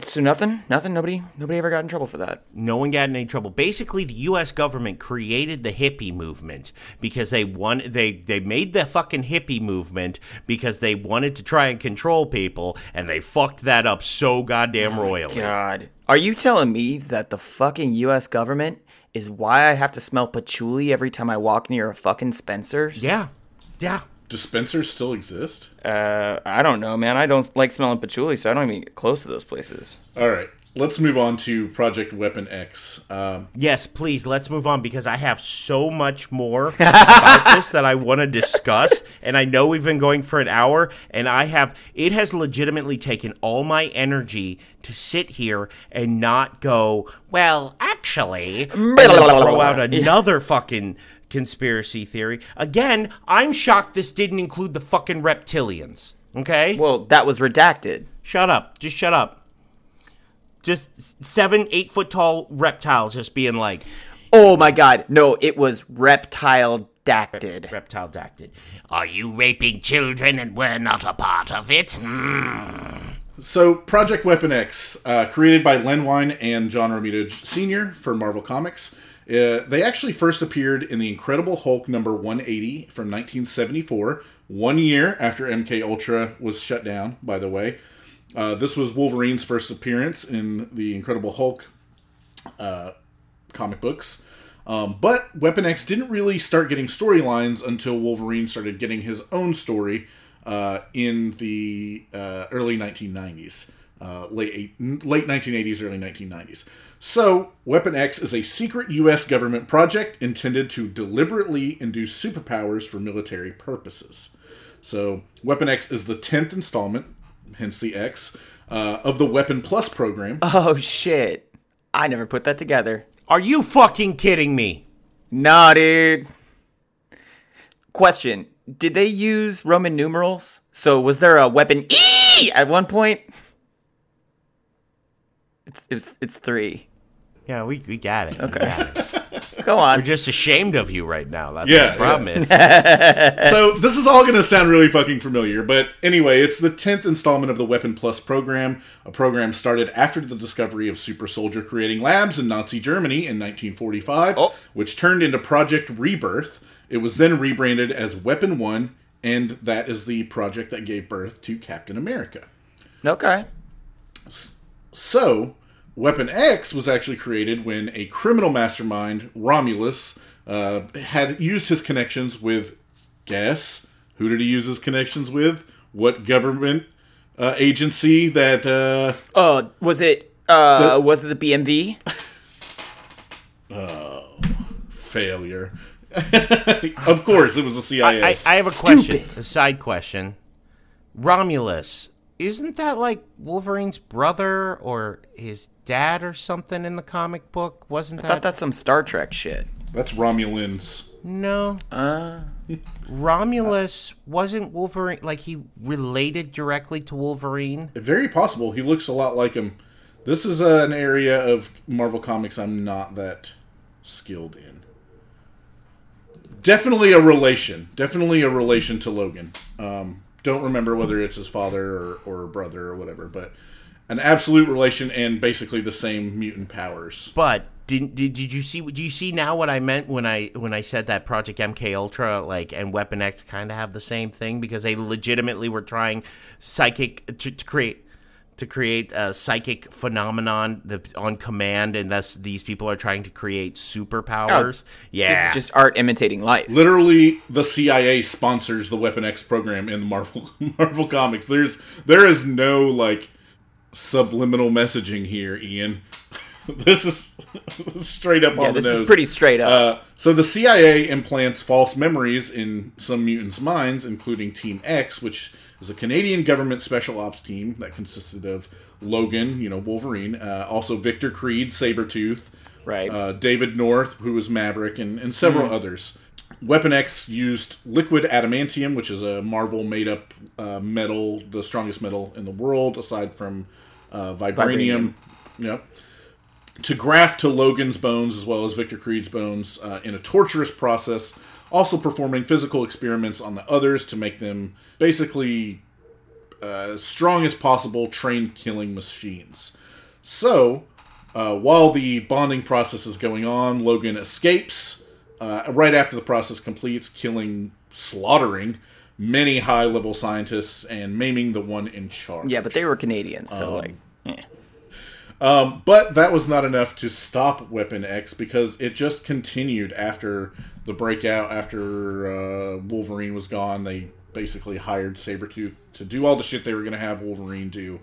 so nothing, nothing, nobody nobody ever got in trouble for that. No one got in any trouble. Basically, the U.S. government created the hippie movement because they won. They they made the fucking hippie movement because they wanted to try and control people, and they fucked that up so goddamn oh royally. God. Are you telling me that the fucking US government is why I have to smell patchouli every time I walk near a fucking Spencer's? Yeah, yeah. Dispensers still exist? Uh, I don't know, man. I don't like smelling patchouli, so I don't even get close to those places. All right, let's move on to Project Weapon X. Um, Yes, please, let's move on because I have so much more about this that I want to discuss. And I know we've been going for an hour, and I have, it has legitimately taken all my energy to sit here and not go, well, actually, and then throw out another fucking conspiracy theory. Again, I'm shocked this didn't include the fucking reptilians. Okay? Well, that was redacted. Shut up. Just shut up. Just seven, eight foot tall reptiles just being like, Oh my god. No, it was reptile dacted. reptile dacted. Are you raping children and we're not a part of it? Hmm. So, Project Weapon X, uh, created by Len Wein and John Romita Sr. for Marvel Comics, uh, they actually first appeared in the Incredible Hulk number 180 from 1974, one year after MK Ultra was shut down. By the way, uh, this was Wolverine's first appearance in the Incredible Hulk uh, comic books. Um, but Weapon X didn't really start getting storylines until Wolverine started getting his own story uh, in the uh, early 1990s, uh, late late 1980s, early 1990s. So, Weapon X is a secret U.S. government project intended to deliberately induce superpowers for military purposes. So, Weapon X is the 10th installment, hence the X, uh, of the Weapon Plus program. Oh shit. I never put that together. Are you fucking kidding me? Nah, dude. Question. Did they use Roman numerals? So was there a weapon E at one point? It's it's it's three. Yeah, we, we got it. Okay. Go on. We're just ashamed of you right now. That's Yeah, what the problem is. so this is all going to sound really fucking familiar, but anyway, it's the 10th installment of the Weapon Plus program, a program started after the discovery of super soldier creating labs in Nazi Germany in 1945, Oh. which turned into Project Rebirth. It was then rebranded as Weapon 1, and that is the project that gave birth to Captain America. Okay. So, Weapon X was actually created when a criminal mastermind, Romulus, uh, had used his connections with, guess, who did he use his connections with? What government uh, agency that, uh, Uh, was it uh The- was it the BMV? Oh, failure? of course, it was the CIA. I, I have a question, a side question. Romulus, isn't that like Wolverine's brother or his dad or something in the comic book? Wasn't I that? thought that's some Star Trek shit. That's Romulans. no. Uh Romulus wasn't Wolverine. Like he related directly to Wolverine. Very possible. He looks a lot like him. This is uh, an area of Marvel Comics I'm not that skilled in. Definitely a relation. Definitely a relation to Logan. Um, don't remember whether it's his father or, or brother or whatever, but an absolute relation and basically the same mutant powers. But did, did did you see? Do you see now what I meant when I when I said that Project MK Ultra like and Weapon X kind of have the same thing because they legitimately were trying psychic to, to create to create a psychic phenomenon that, on command, and thus these people are trying to create superpowers. yeah, This is just art imitating life. Literally, the CIA sponsors the Weapon X program in the Marvel Marvel comics. There's there is no like subliminal messaging here, Ian. this is straight up Yeah, on the nose. this is pretty straight up. Uh, so the CIA implants false memories in some mutants' minds, including Team X, which is a Canadian government special ops team that consisted of Logan, you know, Wolverine, uh, also Victor Creed, Sabretooth, Right. uh, David North, who was Maverick, and, and several others. Weapon X used liquid adamantium, which is a Marvel made up uh, metal, the strongest metal in the world, aside from uh, vibranium. Yep to graft to Logan's bones as well as Victor Creed's bones uh, in a torturous process, also performing physical experiments on the others to make them basically uh, as strong as possible, trained killing machines. So, uh, while the bonding process is going on, Logan escapes. Uh, right after the process completes, killing, slaughtering many high level scientists and maiming the one in charge. yeah, but they were Canadians, Um, so like, eh. But that was not enough to stop Weapon X because it just continued after the breakout. After uh, Wolverine was gone, they basically hired Sabretooth to do all the shit they were going to have Wolverine do.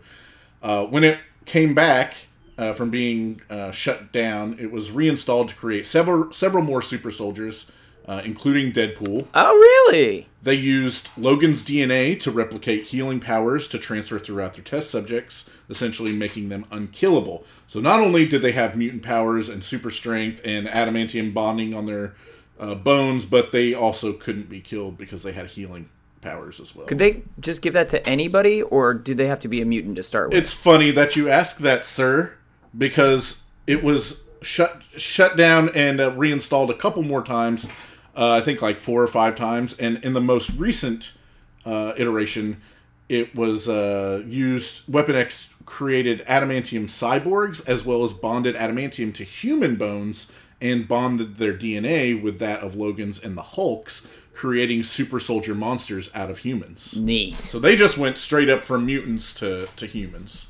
Uh, when it came back uh, from being uh, shut down, it was reinstalled to create several several more super soldiers, uh, including Deadpool. Oh, really? They used Logan's DNA to replicate healing powers to transfer throughout their test subjects, essentially making them unkillable. So not only did they have mutant powers and super strength and adamantium bonding on their uh, bones, but they also couldn't be killed because they had healing powers as well. Could they just give that to anybody, or do they have to be a mutant to start with? It's funny that you ask that, sir, because it was shut shut down and uh, reinstalled a couple more times. Uh, I think like four or five times, and in the most recent uh, iteration, it was uh, used. Weapon X created adamantium cyborgs as well as bonded adamantium to human bones and bonded their DNA with that of Logan's and the Hulk's, creating super soldier monsters out of humans. Neat. So they just went straight up from mutants to, to humans.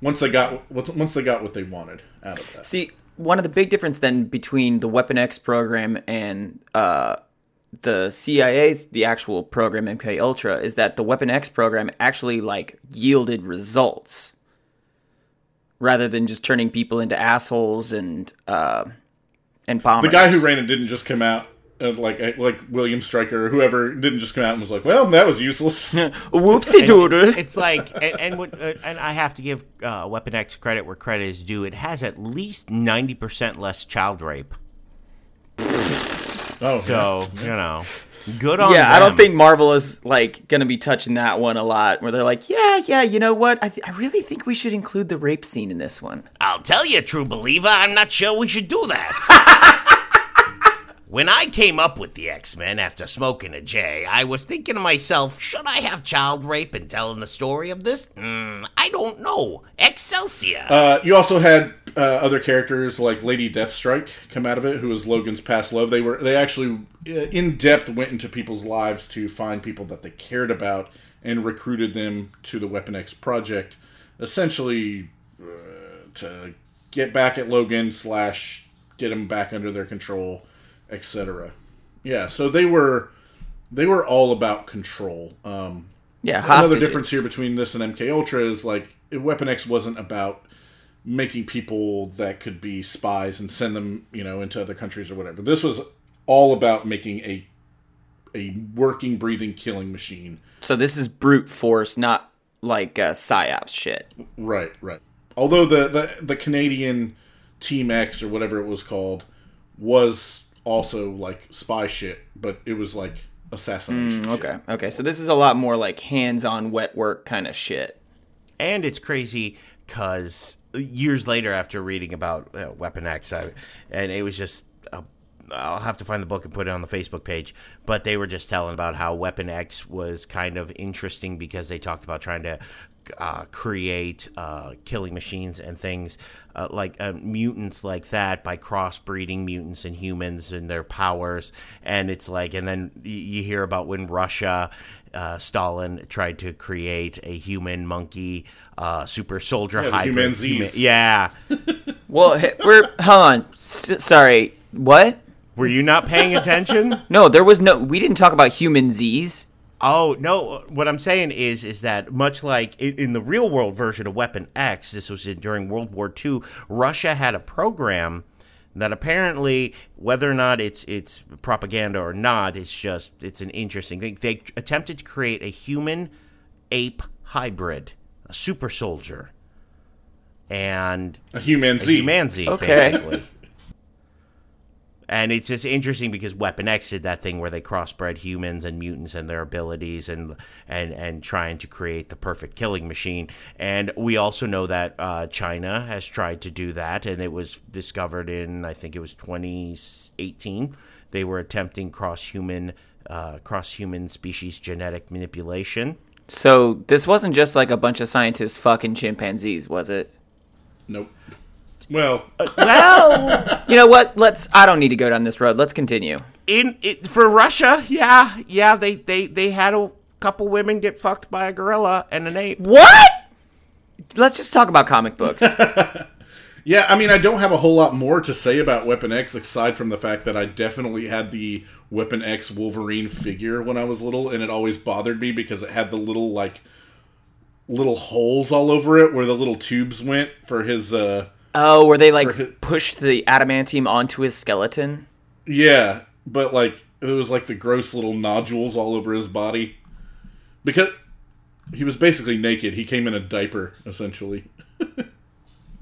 Once they got once they got what they wanted out of that. See, one of the big difference then between the Weapon X program and uh, the CIA's the actual program MK Ultra is that the Weapon X program actually like yielded results rather than just turning people into assholes and uh, and bombers. The guy who ran it didn't just come out uh, like like William Stryker or whoever didn't just come out and was like, "Well, that was useless." whoopsie doodle. It's like, and and, what, uh, and I have to give uh, Weapon X credit where credit is due. It has at least ninety percent less child rape. oh, So you know, good on. Yeah, I don't think Marvel is like gonna be touching that one a lot. Where they're like, yeah, yeah, you know what? I, th- I really think we should include the rape scene in this one. I'll tell you, true believer, I'm not sure we should do that. when I came up with the X Men after smoking a J, I was thinking to myself, should I have child rape in telling the story of this? Mm, I don't know. Excelsior. Uh, you also had uh, other characters like Lady Deathstrike come out of it, who was Logan's past love. They were they actually uh, in depth went into people's lives to find people that they cared about and recruited them to the Weapon X project, essentially uh, to get back at Logan slash get him back under their control, etc. Yeah, so they were they were all about control. Um, Yeah, Another difference here between this and MK Ultra is like Weapon X wasn't about making people that could be spies and send them, you know, into other countries or whatever. This was all about making a a working, breathing, killing machine. So this is brute force, not like uh, psyops shit. Right, right. Although the the, the Canadian Team X or whatever it was called was also like spy shit, but it was like assassination. shit. Okay, okay. So this is a lot more like hands-on wet work kind of shit. And it's crazy because years later, after reading about uh, Weapon X, I, and it was just. Uh, I'll have to find the book and put it on the Facebook page. But they were just telling about how Weapon X was kind of interesting because they talked about trying to uh, create uh, killing machines and things uh, like uh, mutants like that by crossbreeding mutants and humans and their powers. And it's like, and then you hear about when Russia uh, Stalin tried to create a human monkey uh, super soldier the hybrid. humanzees. yeah. Well, we're hold on. S- sorry, what? Were you not paying attention? No, there was no. We didn't talk about humanzees. Oh no! What I'm saying is, is that much like in, in the real world version of Weapon X, this was in, during World War II. Russia had a program that apparently, whether or not it's it's propaganda or not, it's just it's an interesting thing. They attempted to create a human ape hybrid, a super soldier, and A human a Z. humanzee, Okay. basically. And it's just interesting because Weapon X did that thing where they crossbred humans and mutants and their abilities and and and trying to create the perfect killing machine. And we also know that uh, China has tried to do that, and it was discovered in I think it was 2018. They were attempting cross human uh, cross human species genetic manipulation. So this wasn't just like a bunch of scientists fucking chimpanzees, was it? Nope. Well, Well, You know what? Let's. I don't need to go down this road. Let's continue. in it, for Russia, yeah, yeah, they they they had a couple women get fucked by a gorilla and an ape. What? Let's just talk about comic books. yeah, I mean, I don't have a whole lot more to say about Weapon X aside from the fact that I definitely had the Weapon X Wolverine figure when I was little, and it always bothered me because it had the little, like, little holes all over it where the little tubes went for his, uh, Oh, where they like For hi- pushed the adamantium onto his skeleton? Yeah, but like it was like the gross little nodules all over his body because he was basically naked. He came in a diaper essentially.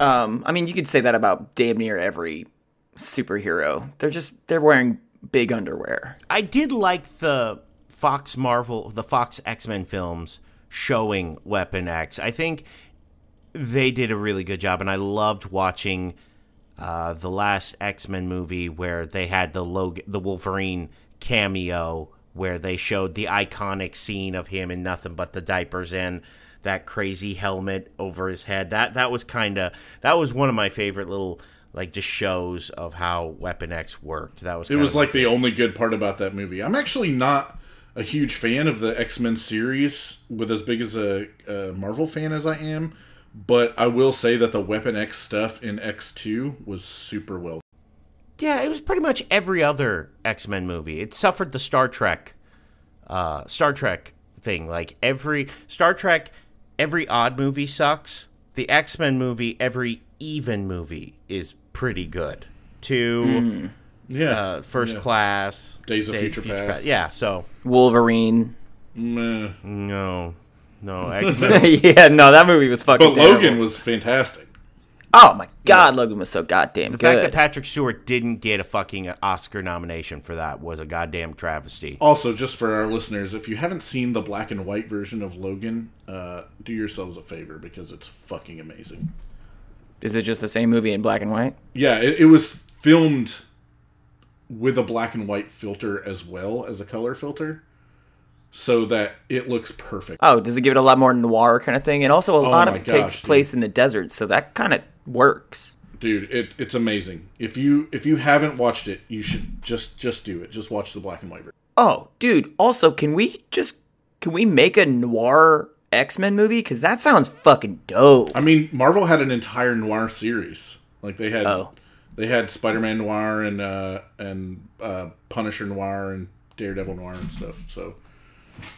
Um, I mean, you could say that about damn near every superhero. They're just they're wearing big underwear. I did like the Fox Marvel, the Fox X Men films showing Weapon X. I think they did a really good job, and I loved watching uh, the last X Men movie where they had the Log- the Wolverine cameo, where they showed the iconic scene of him in nothing but the diapers and that crazy helmet over his head. That that was kind of that was one of my favorite little like just shows of how Weapon X worked. That was It was like the only good part about that movie. I'm actually not a huge fan of the X Men series, with as big as a, a Marvel fan as I am. But I will say that the Weapon X stuff in X Two was super well. Yeah, it was pretty much every other X Men movie. It suffered the Star Trek, uh, Star Trek thing. Like every Star Trek, every odd movie sucks. The X Men movie, every even movie is pretty good. Two, Yeah, uh, First yeah. Class, Days of Future Past. Yeah, so Wolverine. Meh. no, no X Men. yeah, no, that movie was fucking. But terrible. Logan was fantastic. Oh my god, Logan was so goddamn the fact that. Patrick Stewart didn't get a fucking Oscar nomination for that was a goddamn travesty. Also, just for our listeners, if you haven't seen the black and white version of Logan, uh, do yourselves a favor because it's fucking amazing. Is it just the same movie in black and white? Yeah, it, it was filmed with a black and white filter as well as a color filter, so that it looks perfect. Oh, does it give it a lot more noir kind of thing? And also, a lot of it gosh, takes dude. place in the desert, so that kind of works. Dude, it, it's amazing. If you if you haven't watched it, you should just just do it. Just watch the black and white version. Oh, dude. Also, can we just can we make a noir X Men movie? Because that sounds fucking dope. I mean, Marvel had an entire noir series. Like they had Oh. they had Spider Man noir and uh, and uh, Punisher noir and Daredevil noir and stuff. So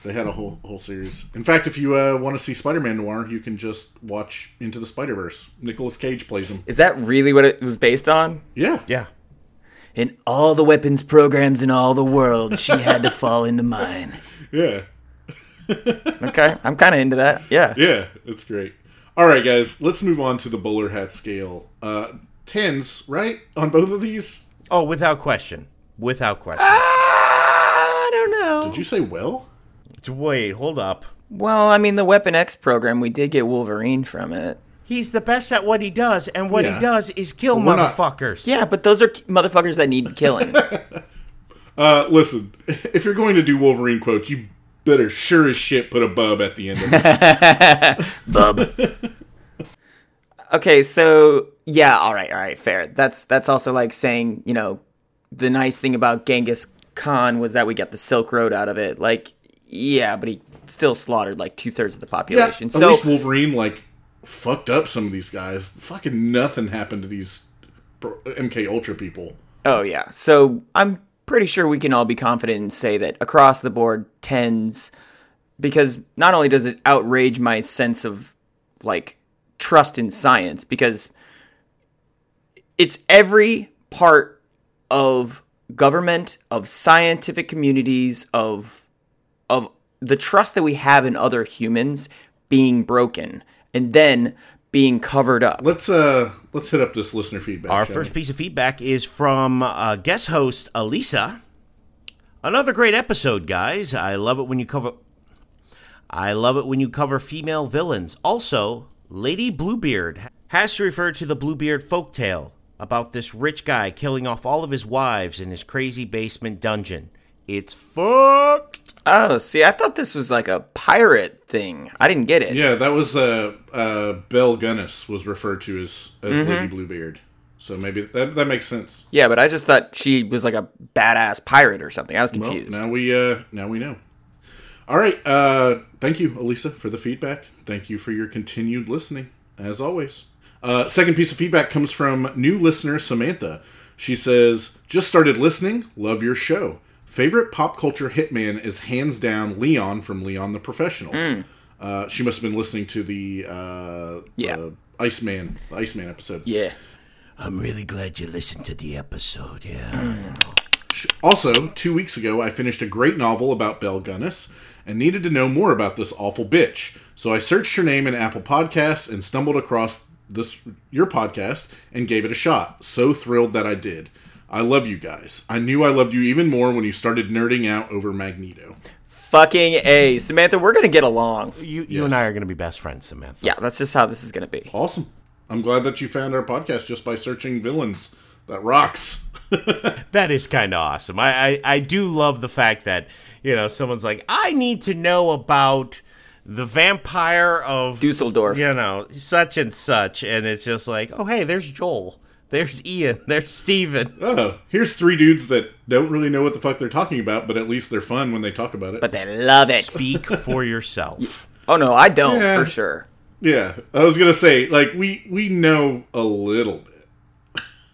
they had a whole whole series. In fact, if you uh, want to see Spider Man noir, you can just watch Into the Spider Verse. Nicolas Cage plays him. Is that really what it was based on? Yeah, Yeah. In all the weapons programs in all the world, she had to fall into mine. yeah, Okay, I'm kind of into that. Yeah. yeah. It's great. All right, guys, let's move on to the bowler hat scale. Uh, tens, right, on both of these. Oh, without question. Without question. I don't know. Did you say well? Wait, hold up. Well, I mean, the Weapon X program, we did get Wolverine from it. He's the best at what he does, and what Yeah. he does is kill But we're not- motherfuckers. Yeah, but those are motherfuckers that need killing. Uh, listen, if you're going to do Wolverine quotes, you better sure as shit put a bub at the end of it. Bub. okay, so yeah, all right, all right, fair. That's that's also like saying, you know, the nice thing about Genghis Khan was that we got the Silk Road out of it. Like, yeah, but he still slaughtered like two thirds of the population. yeah, population. at so least Wolverine like fucked up some of these guys. Fucking nothing happened to these MK Ultra people. Oh yeah. So I'm pretty sure we can all be confident and say that across the board, tens because not only does it outrage my sense of like trust in science because it's every part of government of scientific communities of of the trust that we have in other humans being broken and then being covered up Let's uh let's hit up this listener feedback. Our first we? piece of feedback is from uh, guest host Elisa. Another great episode, guys. I love it when you cover. I love it when you cover female villains. Also, Lady Bluebeard has to refer to the Bluebeard folktale about this rich guy killing off all of his wives in his crazy basement dungeon. It's fucked. oh see i thought this was like a pirate thing i didn't get it Yeah, that was uh uh Belle Gunness was referred to as as Mm-hmm. Lady Bluebeard. So maybe that that makes sense. Yeah, but I just thought she was like a badass pirate or something. I was Well, confused. now we uh now we know. All right, uh thank you Elisa for the feedback. Thank you for your continued listening as always. Uh second piece of feedback comes from new listener Samantha. She says, "Just started listening, love your show. Favorite pop culture hitman is hands down Leon from Leon the Professional." Hmm. Uh, she must have been listening to the uh, Yeah. the Iceman the Iceman episode. yeah. I'm really glad you listened to the episode. Yeah. Also, two weeks ago, I finished a great novel about Belle Gunness and needed to know more about this awful bitch. So I searched her name in Apple Podcasts and stumbled across this your podcast and gave it a shot. So thrilled that I did. I love you guys. I knew I loved you even more when you started nerding out over Magneto. Fucking A. Samantha, we're going to get along. You, you and I are going to be best friends, Samantha. Yeah, that's just how this is going to be. Awesome. I'm glad that you found our podcast just by searching villains. That rocks. That is kind of awesome. I, I I do love the fact that you know someone's like, I need to know about the vampire of Dusseldorf. you know, such and such, and it's just like, oh hey, there's Joel, there's Ian, there's Steven. oh, here's three dudes that don't really know what the fuck they're talking about, but at least they're fun when they talk about it. But they love it. Speak for yourself. Oh, no, I don't, Yeah. for sure. Yeah, I was gonna say, like we we know a little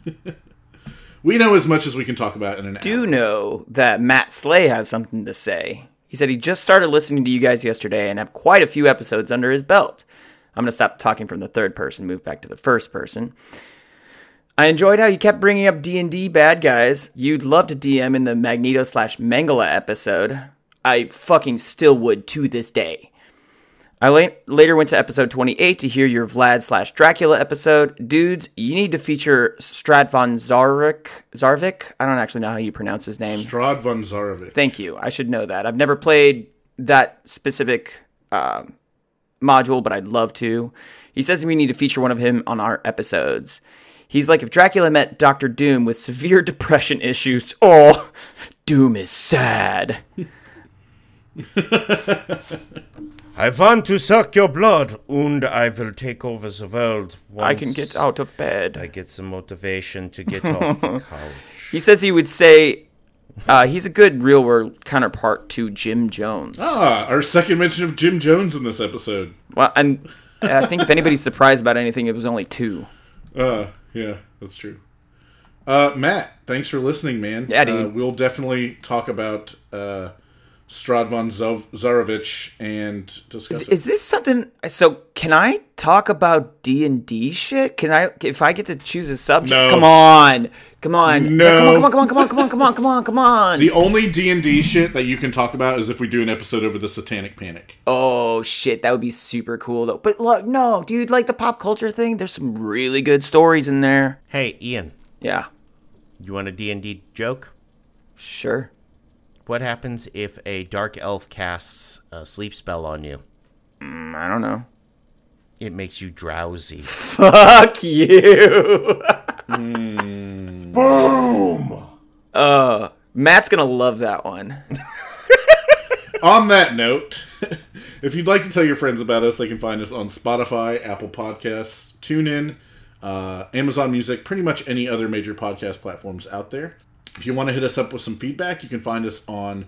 bit. we know as much as we can talk about in an do hour. know that Matt Slay has something to say. He said he just started listening to you guys yesterday and have quite a few episodes under his belt. I'm going to stop talking from the third person, move back to the first person. I enjoyed how you kept bringing up D&D bad guys. You'd love to DM in the Magneto slash Mengele episode. I fucking still would to this day. I la- later went to episode 28 to hear your Vlad slash Dracula episode. Dudes, you need to feature Stradvan Zarvik. Zarvik? I don't actually know how you pronounce his name. Strahd von Zarovich. Thank you. I should know that. I've never played that specific um, module, but I'd love to. He says we need to feature one of him on our episodes. He's like if Dracula met Doctor Doom with severe depression issues. Oh, Doom is sad. I want to suck your blood, and I will take over the world. I can get out of bed. I get some motivation to get off the couch. He says he would say uh, he's a good real world counterpart to Jim Jones. Ah, our second mention of Jim Jones in this episode. Well, and I think if anybody's surprised about anything, it was only two. Uh, yeah, that's true. Uh, Matt, thanks for listening, man. Yeah, dude. Uh, we'll definitely talk about uh, Strahd von Zov- Zarovich and discuss it. Is this something? So can I talk about D and D shit? Can I, if I get to choose a subject? No. Come on, come on, No. Yeah, come on, come on, come on, come on, come on, come on, come on. The only D and D shit that you can talk about is if we do an episode over the Satanic Panic. oh shit, that would be super cool though. But look, no, dude, like the pop culture thing, there's some really good stories in there. hey, Ian, Yeah, you want a D&D joke? sure. What happens if a dark elf casts a sleep spell on you? Mm, I don't know. It makes you drowsy. Fuck you. Boom. Uh, Matt's gonna love that one. On that note, if you'd like to tell your friends about us, they can find us on Spotify, Apple Podcasts, TuneIn, uh, Amazon Music, pretty much any other major podcast platforms out there. If you want to hit us up with some feedback, you can find us on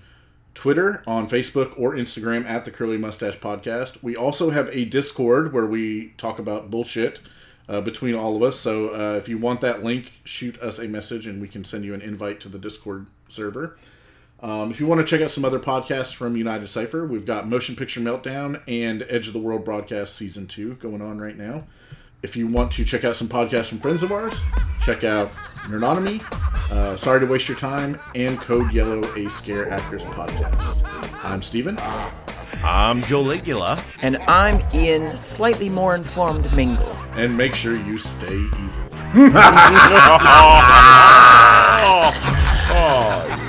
Twitter, on Facebook, or Instagram at the Curly Mustache Podcast. We also have a Discord where we talk about bullshit uh, between all of us. So uh, if you want that link, shoot us a message and we can send you an invite to the Discord server. Um, if you want to check out some other podcasts from United Cipher, we've got Motion Picture Meltdown and Edge of the World Broadcast Season 2 going on right now. If you want to check out some podcasts from friends of ours, check out Nerdonomy, uh, Sorry to Waste Your Time, and Code Yellow, a Scare Actors podcast. I'm Steven. I'm Joe Ligula. And I'm Ian, slightly more informed Mingle. And make sure you stay evil. oh.